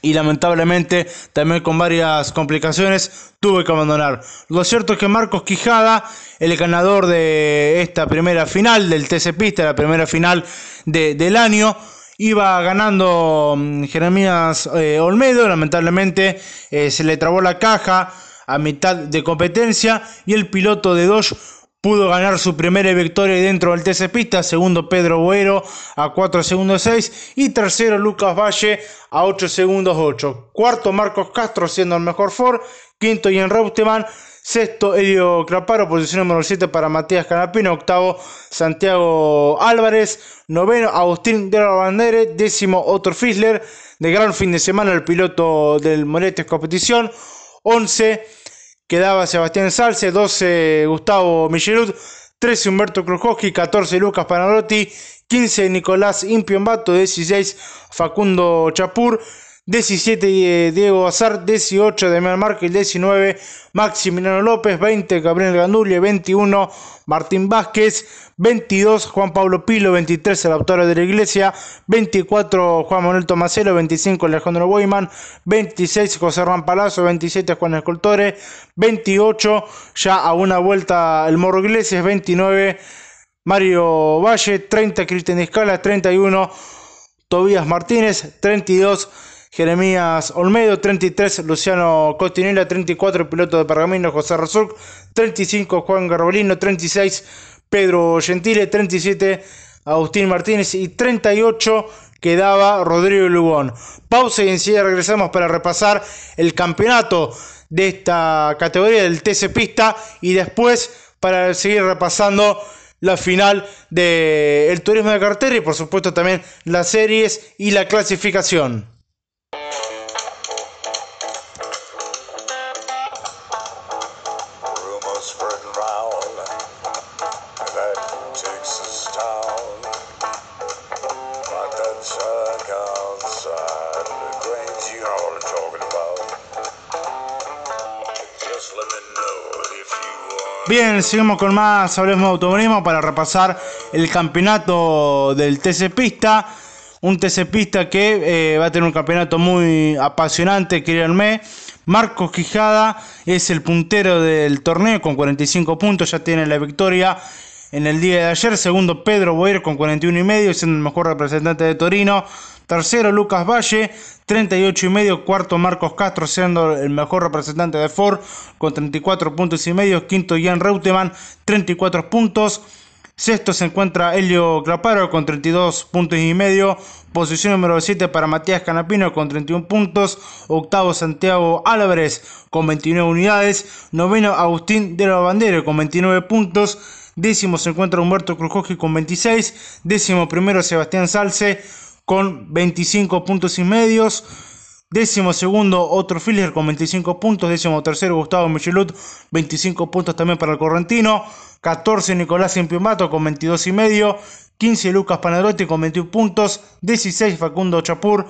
y lamentablemente también con varias complicaciones tuve que abandonar. Lo cierto es que Marcos Quijada, el ganador de esta primera final del TC Pista, la primera final del año, iba ganando mm, Jeremías eh, Olmedo, lamentablemente eh, se le trabó la caja a mitad de competencia y el piloto de Dodge pudo ganar su primera victoria dentro del TC Pista, segundo Pedro Boero a 4 segundos 6 y tercero Lucas Valle a 8 segundos 8. Cuarto Marcos Castro siendo el mejor Ford, quinto Ian Reutemann, sexto Elio Craparo, posición número 7 para Matías Canapino, octavo Santiago Álvarez, noveno Agustín de la Bandere, décimo Otto Fisler, de gran fin de semana el piloto del Moretes Competición, 11 quedaba Sebastián Salce, 12 Gustavo Michelud, 13 Humberto Krujowski, 14 Lucas Panarotti, 15 Nicolás Impiombato, 16 Facundo Chapur, 17 Diego Azar, 18 Demian Márquez, 19 Maximiliano López, 20 Gabriel Gandulle, 21 Martín Vázquez, 22 Juan Pablo Pilo, 23 el autor de la iglesia, 24 Juan Manuel Tomaselo, 25 Alejandro Boyman, 26 José Hernán Palazzo, 27 Juan Escultore, 28 ya a una vuelta el Morro Iglesias, 29 Mario Valle, 30 Cristian Escala, 31 Tobías Martínez, 32 Jeremías Olmedo, 33 Luciano Cotinela, 34 piloto de Pergamino José Razuk, 35 Juan Garbolino, 36 Pedro Gentile, 37 Agustín Martínez y 38 quedaba Rodrigo Lugón. Pausa y enseguida regresamos para repasar el campeonato de esta categoría del TC Pista y después para seguir repasando la final del turismo de cartera y por supuesto también las series y la clasificación. Bien, seguimos con más Hablemos de Automovilismo para repasar el campeonato del TC Pista. Un TC Pista que eh, va a tener un campeonato muy apasionante, créanme. Marcos Quijada es el puntero del torneo con 45 puntos, ya tiene la victoria en el día de ayer. Segundo, Pedro Boyer con 41 y medio, siendo el mejor representante de Torino. Tercero, Lucas Valle, 38 y medio. Cuarto, Marcos Castro, siendo el mejor representante de Ford, con 34 puntos y medio. Quinto, Jan Reutemann, 34 puntos. Sexto se encuentra Helio Claparo con 32 puntos y medio. Posición número 7 para Matías Canapino con 31 puntos. Octavo Santiago Álvarez con 29 unidades. Noveno Agustín de la Bandera con 29 puntos. Décimo se encuentra Humberto Krujowski con 26. Décimo primero Sebastián Salce con 25 puntos y medios. Décimo segundo, otro Filler con 25 puntos. Décimo tercero, Gustavo Michelut, 25 puntos también para el Correntino. 14, Nicolás Impimato con 22 y medio. 15, Lucas Panarotti con 21 puntos. 16, Facundo Chapur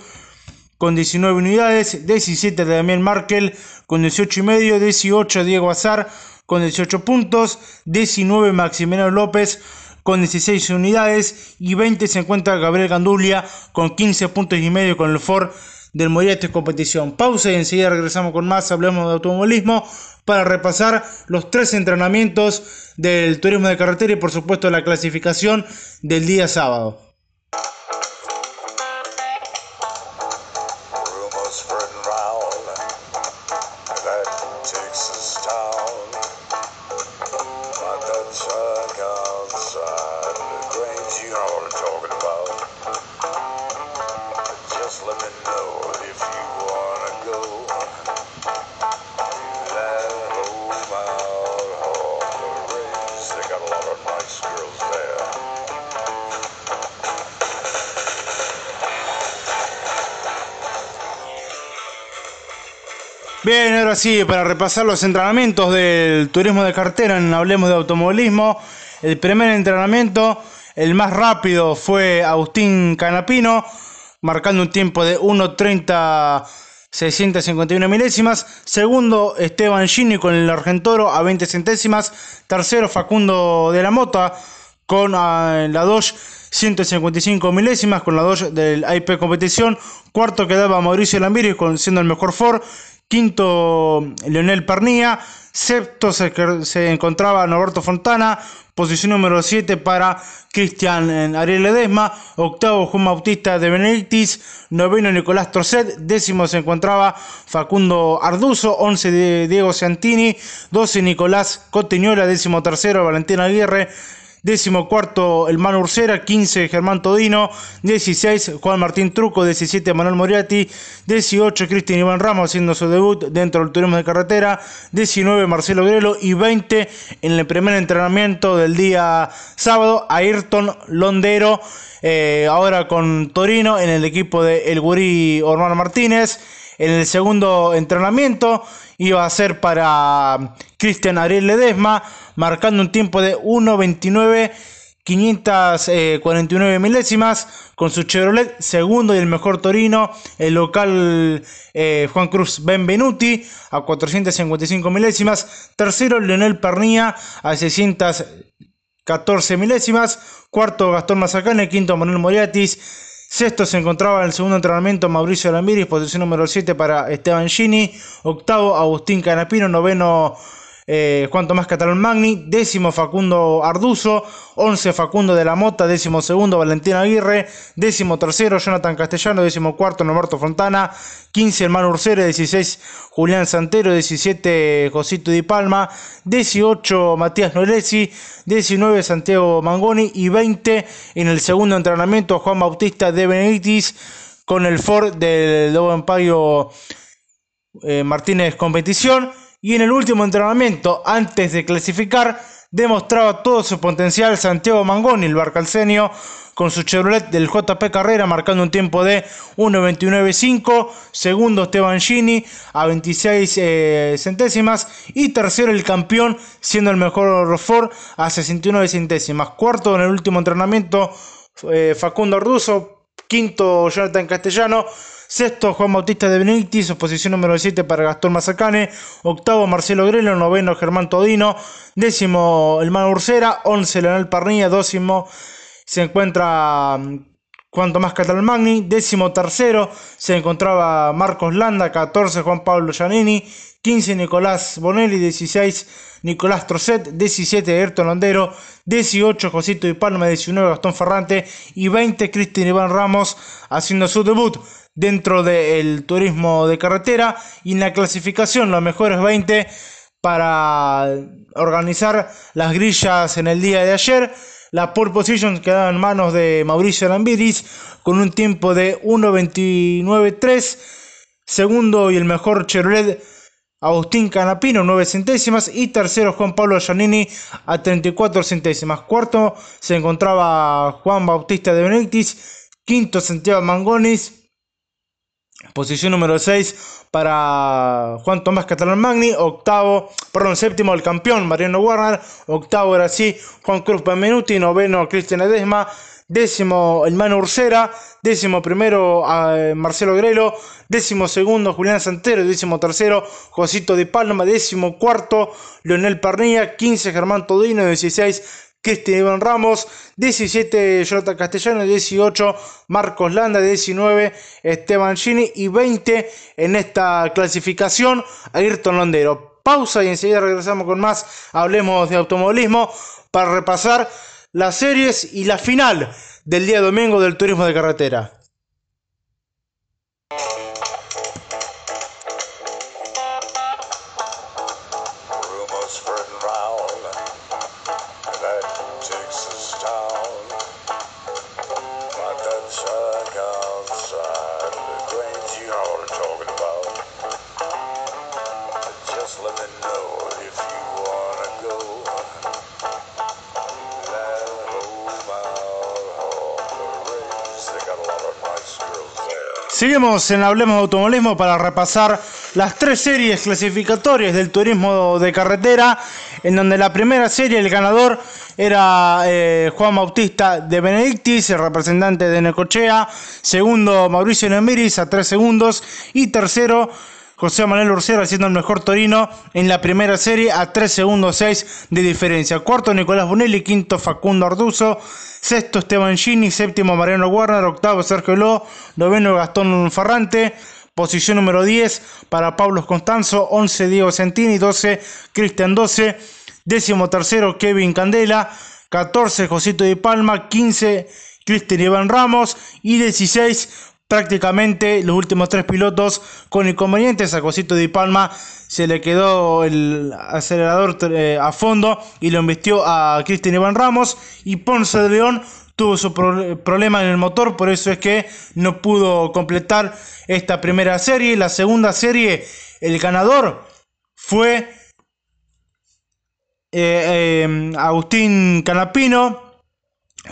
con 19 unidades. 17, Damián Markel con 18 y medio. 18, Diego Azar con 18 puntos. 19, Maximiliano López con 16 unidades y 20 se encuentra Gabriel Gandulia con 15 puntos y medio con el Ford del Mollete Competición. Pausa y enseguida regresamos con más, hablemos de automovilismo para repasar los tres entrenamientos del turismo de carretera y por supuesto la clasificación del día sábado. Ahora sí, para repasar los entrenamientos del turismo de cartera en Hablemos de Automovilismo. El primer entrenamiento, el más rápido, fue Agustín Canapino, marcando un tiempo de 1.30 651 milésimas. Segundo, Esteban Gini con el Argentoro a 20 centésimas. Tercero, Facundo de la Mota con ah, la Dodge 155 milésimas con la Dodge del IP competición. Cuarto quedaba Mauricio Lambiris siendo el mejor Ford. Quinto Leonel Pernía. Sexto se, encontraba Norberto Fontana. Posición número 7 para Cristian eh, Ariel Ledesma. Octavo Juan Bautista de Benedictis. Noveno Nicolás Torcet. Décimo se encontraba Facundo Arduzo. 11 Diego Santini. 12 Nicolás Cotiñola. Décimo tercero Valentina Aguirre. Décimo cuarto, el Manu Ursera. 15, Germán Todino. 16, Juan Martín Truco. 17, Manuel Moriarty. 18, Cristian Iván Ramos haciendo su debut dentro del turismo de carretera. 19, Marcelo Grelo. Y 20, en el primer entrenamiento del día sábado, Ayrton Londero. Eh, ahora con Torino en el equipo de El Gurí Ormano Martínez. En el segundo entrenamiento iba a ser para Cristian Ariel Ledesma, marcando un tiempo de 1.29. 549 milésimas con su Chevrolet, segundo y el mejor Torino, el local eh, Juan Cruz Benvenuti a 455 milésimas, tercero Leonel Pernía a 614 milésimas, cuarto Gastón Mazacane, quinto Manuel Moriatis, Sexto se encontraba en el segundo entrenamiento Mauricio Lambiris, posición número 7 para Esteban Gini. Octavo Agustín Canapino, noveno eh, Juan Tomás Catalán Magni, décimo Facundo Arduzo, once Facundo de la Mota, décimo segundo Valentín Aguirre, décimo tercero Jonathan Castellano, décimo cuarto Norberto Fontana, quince Hermano Ursera, dieciséis Julián Santero, diecisiete Josito Di Palma, dieciocho Matías Noelesi, diecinueve Santiago Mangoni y veinte en el segundo entrenamiento Juan Bautista de Benedictis con el Ford del Lobo Empayo eh, Martínez Competición y en el último entrenamiento, antes de clasificar, demostraba todo su potencial Santiago Mangoni, el barcalcenio, con su Chevrolet del JP Carrera, marcando un tiempo de 1.29.5, segundo Esteban Gini a 26 eh, centésimas y tercero el campeón, siendo el mejor Ford a 69 centésimas. Cuarto en el último entrenamiento, eh, Facundo Arduzo, quinto Jonathan Castellano, Sexto, Juan Bautista de Benítez, posición número 7 para Gastón Mazacane. Octavo, Marcelo Grelo. Noveno, Germán Todino. Décimo, el Mano Ursera. Once, Leonel Parnilla. Décimo, se encuentra mm, Juan Tomás Catalmagni. Décimo tercero, se encontraba Marcos Landa. 14, Juan Pablo Giannini. 15, Nicolás Bonelli. 16, Nicolás Trocet. 17, Ayrton Londero. 18, Josito y Palma. 19, Gastón Ferrante. Y 20, Cristian Iván Ramos haciendo su debut dentro del turismo de carretera y en la clasificación los mejores 20 para organizar las grillas en el día de ayer. La pole position quedaba en manos de Mauricio Lambiris con un tiempo de 1.29.3. Segundo y el mejor Chevrolet Agustín Canapino 9 centésimas y tercero Juan Pablo Giannini a 34 centésimas. Cuarto se encontraba Juan Bautista de Benedictis. Quinto Santiago Mangonis Posición número 6 para Juan Tomás Catalán Magni. Octavo, perdón, séptimo el campeón Mariano Warner. Octavo era así Juan Cruz Benvenuti. Noveno Cristian Edesma. Décimo el Mano Ursera. Décimo primero Marcelo Grelo. Décimo segundo Julián Santero. Décimo tercero Josito de Palma. Décimo cuarto Leonel Parnilla. 15 Germán Todino. 16 Cristian Iván Ramos, 17 Jonathan Castellano, 18 Marcos Landa, 19 Esteban Gini y 20 en esta clasificación Ayrton Londero. Pausa y enseguida regresamos con más, hablemos de automovilismo para repasar las series y la final del día domingo del turismo de carretera. En Hablemos de Automovilismo para repasar las tres series clasificatorias del turismo de carretera, en donde la primera serie, el ganador, era eh, Juan Bautista de Benedictis, el representante de Necochea, segundo Mauricio Nemiris a tres segundos, y tercero José Manuel Urcera haciendo el mejor Torino en la primera serie a 3 segundos 6 de diferencia. Cuarto Nicolás Bonelli, quinto Facundo Arduzo, sexto Esteban Gini, séptimo Mariano Warner, octavo Sergio Ló, noveno Gastón Farrante. Posición número 10 para Pablo Constanzo, 11 Diego Centini, 12 Cristian 12, décimo tercero Kevin Candela, 14 Josito Di Palma, 15 Cristian Iván Ramos. Y 16 prácticamente los últimos tres pilotos con inconvenientes. A Josito Di Palma se le quedó el acelerador eh, a fondo y lo invistió a Cristian Iván Ramos y Ponce de León tuvo su problema en el motor, por eso es que no pudo completar esta primera serie. La segunda serie, el ganador fue eh, eh, Agustín Canapino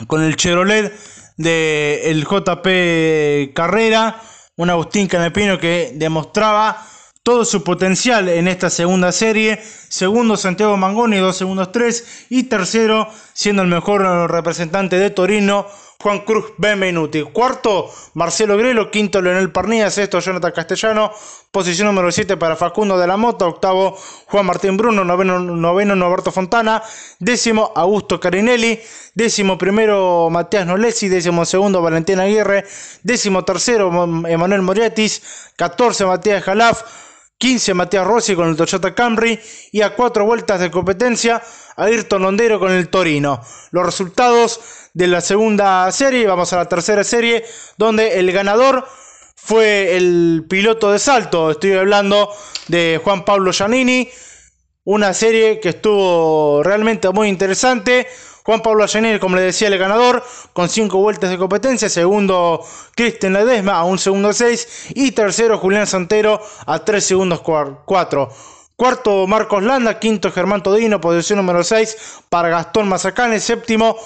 con el Chevrolet del JP Carrera. Un Agustín Canapino que demostraba todo su potencial en esta segunda serie. Segundo Santiago Mangoni, dos segundos tres. Y tercero, siendo el mejor representante de Torino, Juan Cruz Benvenuti. Cuarto, Marcelo Grelo. Quinto, Leonel Parnilla. Sexto, Jonathan Castellano. Posición número 7 para Facundo de la Mota. Octavo, Juan Martín Bruno. Noveno, noveno Norberto Fontana. Décimo, Augusto Carinelli. Décimo primero, Matías Nolesi. Décimo segundo, Valentín Aguirre. Décimo tercero, Emanuel Moriatis. 14, Matías Jalaf. 15 Matías Rossi con el Toyota Camry y a cuatro vueltas de competencia Ayrton Londero con el Torino. Los resultados de la segunda serie, vamos a la tercera serie, donde el ganador fue el piloto de salto. Estoy hablando de Juan Pablo Giannini, una serie que estuvo realmente muy interesante. Juan Pablo Giannini, como le decía, el ganador, con cinco vueltas de competencia. Segundo, Cristian Ledesma, a un segundo seis. Y tercero, Julián Santero, a tres segundos cuatro. Cuarto, Marcos Landa. Quinto, Germán Todino, posición número 6 para Gastón Mazacane. Séptimo,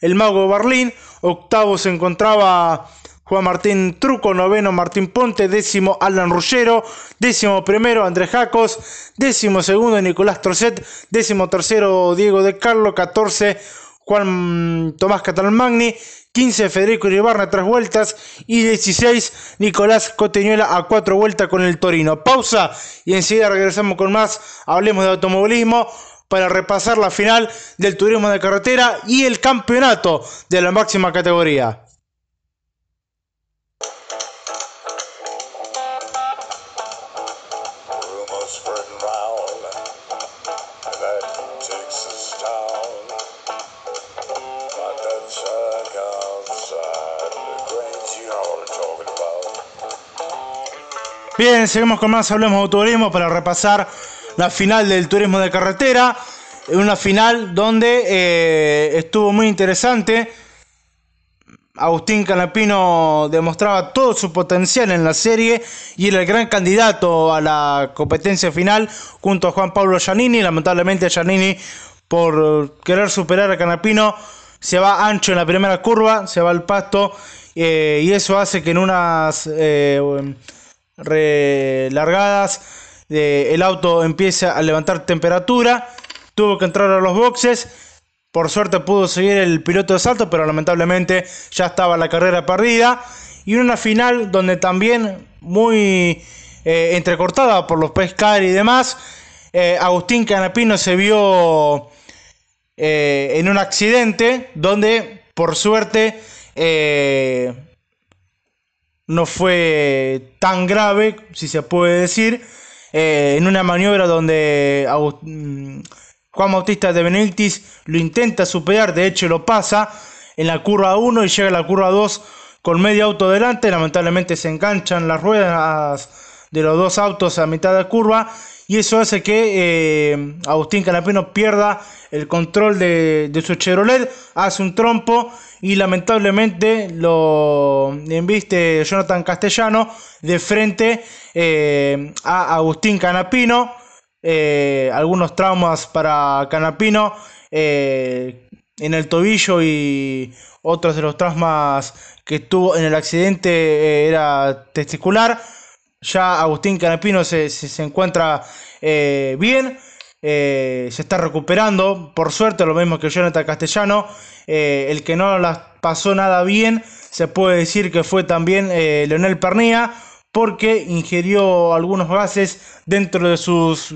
el Mago Berlín. Octavo se encontraba Juan Martín Truco, noveno Martín Ponte, décimo Alan Ruggero, décimo primero Andrés Jacos, décimo segundo Nicolás Trocet, décimo tercero Diego de Carlo, catorce Juan Tomás Catalmagni, 15 Federico Iribarra tres vueltas y 16 Nicolás Coteñuela a cuatro vueltas con el Torino. Pausa y enseguida regresamos con más. Hablemos de automovilismo para repasar la final del turismo de carretera y el campeonato de la máxima categoría. Bien, seguimos con más Hablemos de Turismo para repasar la final del turismo de carretera. Una final donde eh, estuvo muy interesante. Agustín Canapino demostraba todo su potencial en la serie y era el gran candidato a la competencia final junto a Juan Pablo Giannini. Lamentablemente Giannini por querer superar a Canapino se va ancho en la primera curva, se va al pasto eh, y eso hace que en unas... Eh, relargadas, eh, el auto empieza a levantar temperatura, tuvo que entrar a los boxes, por suerte pudo seguir el piloto de salto, pero lamentablemente ya estaba la carrera perdida. Y una final donde también muy eh, entrecortada por los pescar y demás, eh, Agustín Canapino se vio en un accidente donde por suerte no fue tan grave, si se puede decir, eh, en una maniobra donde mm, Juan Bautista de Benedictis lo intenta superar, de hecho lo pasa en la curva 1 y llega a la curva 2 con medio auto delante, lamentablemente se enganchan las ruedas de los dos autos a mitad de curva y eso hace que eh, Agustín Canapino pierda el control de, de su Chevrolet, hace un trompo y lamentablemente lo inviste Jonathan Castellano de frente eh, a Agustín Canapino. Eh, algunos traumas para Canapino eh, en el tobillo y otros de los traumas que tuvo en el accidente era testicular. Ya Agustín Canapino se, se encuentra bien. se está recuperando, por suerte, lo mismo que Jonathan Castellano. Eh, el que no las pasó nada bien, se puede decir que fue también eh, Leonel Pernía, porque ingirió algunos gases dentro de sus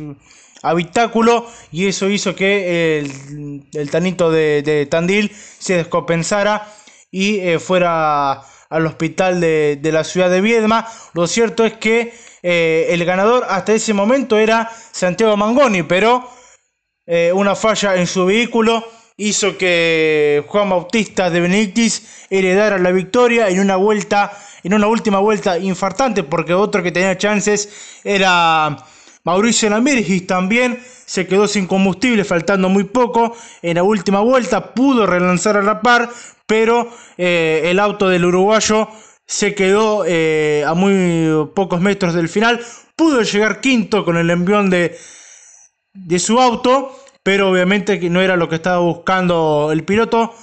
habitáculos y eso hizo que el, tanito de, Tandil se descompensara y eh, fuera al hospital de, la ciudad de Viedma. Lo cierto es que eh, el ganador hasta ese momento era Santiago Mangoni, pero una falla en su vehículo hizo que Juan Bautista de Benedictis heredara la victoria en una vuelta, en una última vuelta infartante, porque otro que tenía chances era Mauricio Lambergis también se quedó sin combustible, faltando muy poco. En la última vuelta pudo relanzar a la par, pero eh, el auto del uruguayo se quedó eh, a muy pocos metros del final. Pudo llegar quinto con el envión de, de su auto, pero obviamente no era lo que estaba buscando el piloto.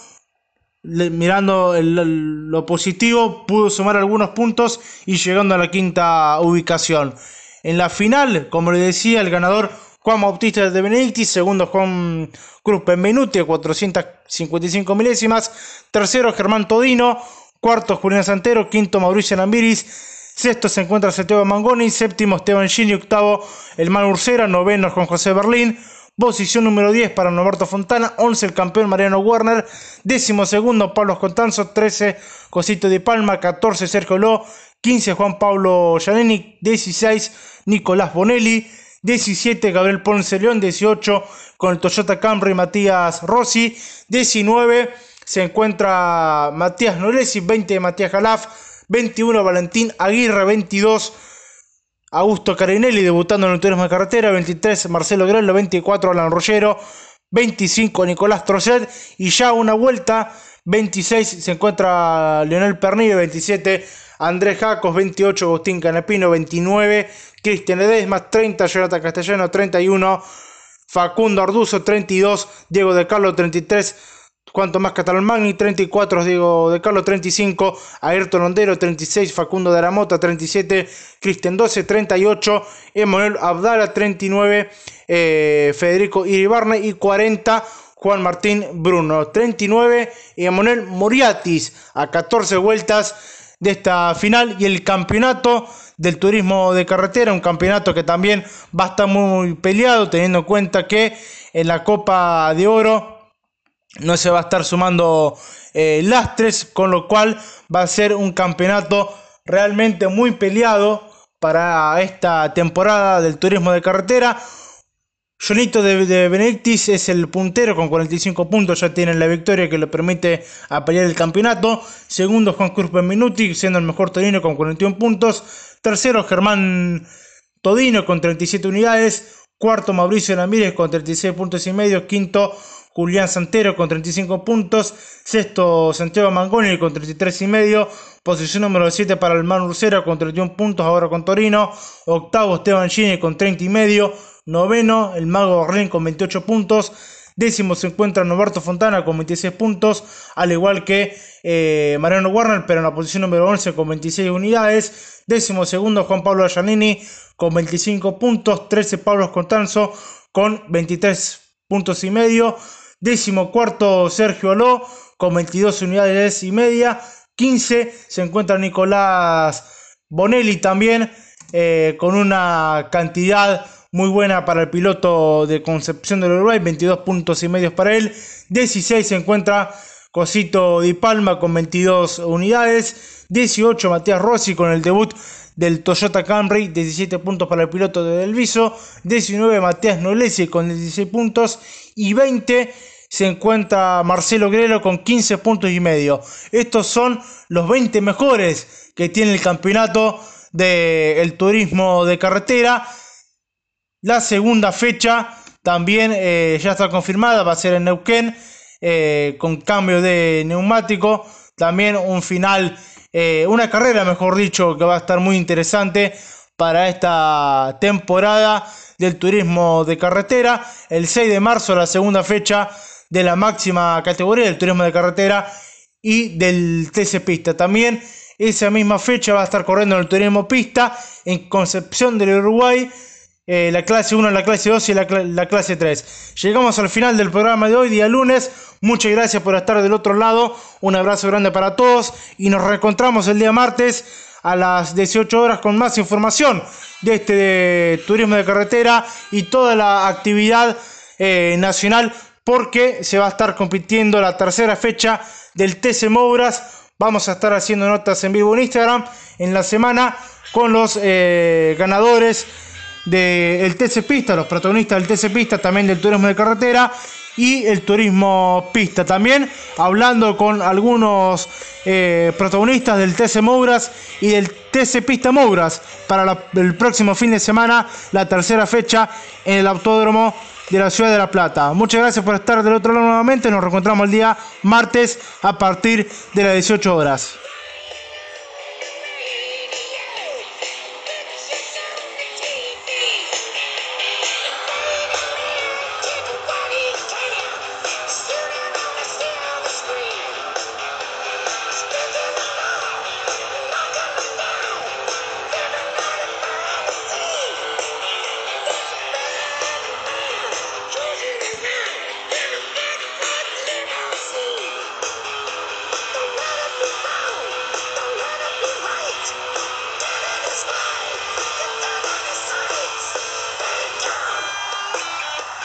mirando lo positivo, pudo sumar algunos puntos y llegando a la quinta ubicación. En la final, como le decía, el ganador Juan Bautista de Benedicti, segundo Juan Cruz Benvenuti a 455 milésimas, tercero Germán Todino, cuarto Julián Santero, quinto Mauricio Lambiris, sexto se encuentra Santiago Mangoni, séptimo Esteban Gini, octavo El Man Ursera, noveno Juan José Berlín, posición número 10 para Norberto Fontana, 11 el campeón Mariano Werner, décimo segundo Pablo Contanzo, 13 Cosito de Palma, 14 Sergio Ló, 15 Juan Pablo Giannini, 16 Nicolás Bonelli, 17 Gabriel Ponce León, 18 con el Toyota Camry Matías Rossi, 19 se encuentra Matías Noresi, 20 Matías Galaf, 21 Valentín Aguirre, 22 Augusto Carinelli debutando en el turismo de carretera, 23 Marcelo Grelo, 24 Alan Rollero, 25 Nicolás Trocet y ya una vuelta, 26 se encuentra Leonel Pernillo, 27 Andrés Jacos, 28 Agustín Canapino, 29 Cristian Edesma, 30 Jonathan Castellano, 31 Facundo Arduzo, 32 Diego de Carlos, 33 Juan Tomás Catalmagni, 34 Diego de Carlos, 35 Ayrton Londero, 36 Facundo de Aramota, 37 Cristian 12, 38 Emanuel Abdala, 39 eh, Federico Iribarne y 40 Juan Martín Bruno, 39 y Emanuel Moriatis a 14 vueltas de esta final y el campeonato del turismo de carretera, un campeonato que también va a estar muy peleado, teniendo en cuenta que en la Copa de Oro no se va a estar sumando eh, lastres, con lo cual va a ser un campeonato realmente muy peleado para esta temporada del turismo de carretera. Jonito de, Benedictis es el puntero con 45 puntos, ya tiene la victoria que le permite pelear el campeonato. Segundo Juan Cruz Benvenuti, siendo el mejor Torino con 41 puntos. Tercero Germán Todino con 37 unidades. Cuarto Mauricio Ramírez con 36 puntos y medio. Quinto Julián Santero con 35 puntos. Sexto Santiago Mangoni con 33 y medio. Posición número 7 para el Man Ursera con 31 puntos ahora con Torino. Octavo Esteban Gini con 30 y medio. Noveno, el Mago Berlín con 28 puntos. Décimo se encuentra Norberto Fontana con 26 puntos, al igual que eh, Mariano Warner, pero en la posición número 11 con 26 unidades. Décimo segundo Juan Pablo Giannini con 25 puntos. 13 Pablo Contanzo con 23 puntos y medio. Décimo cuarto Sergio Aló con 22 unidades y media. 15 se encuentra Nicolás Bonelli también eh, con una cantidad muy buena para el piloto de Concepción del Uruguay, 22 puntos y medios para él. 16 se encuentra Cosito Di Palma con 22 unidades. 18 Matías Rossi con el debut del Toyota Camry, 17 puntos para el piloto de Delviso. 19 Matías Nolesi con 16 puntos. Y 20 se encuentra Marcelo Grelo con 15 puntos y medio. Estos son los 20 mejores que tiene el campeonato del turismo de carretera. La segunda fecha también eh, ya está confirmada, va a ser en Neuquén, eh, con cambio de neumático. También un final, eh, una carrera, mejor dicho, que va a estar muy interesante para esta temporada del turismo de carretera. El 6 de marzo, la segunda fecha de la máxima categoría del turismo de carretera y del TC Pista. También esa misma fecha va a estar corriendo en el turismo pista en Concepción del Uruguay eh, la clase 1, la clase 2 y la, la, clase 3. Llegamos al final del programa de hoy, día lunes. Muchas gracias por estar del otro lado. Un abrazo grande para todos y nos reencontramos el día martes a las 18 horas con más información de este turismo de carretera y toda la actividad eh, nacional porque se va a estar compitiendo la tercera fecha del TC Mouras. Vamos a estar haciendo notas en vivo en Instagram en la semana con los eh, ganadores del TC Pista, los protagonistas del TC Pista, también del turismo de carretera y el turismo pista. También hablando con algunos eh, protagonistas del TC Mouras y del TC Pista Mouras para el próximo fin de semana, la tercera fecha en el autódromo de la ciudad de La Plata. Muchas gracias por estar del otro lado nuevamente. Nos reencontramos el día martes a partir de las 18 horas.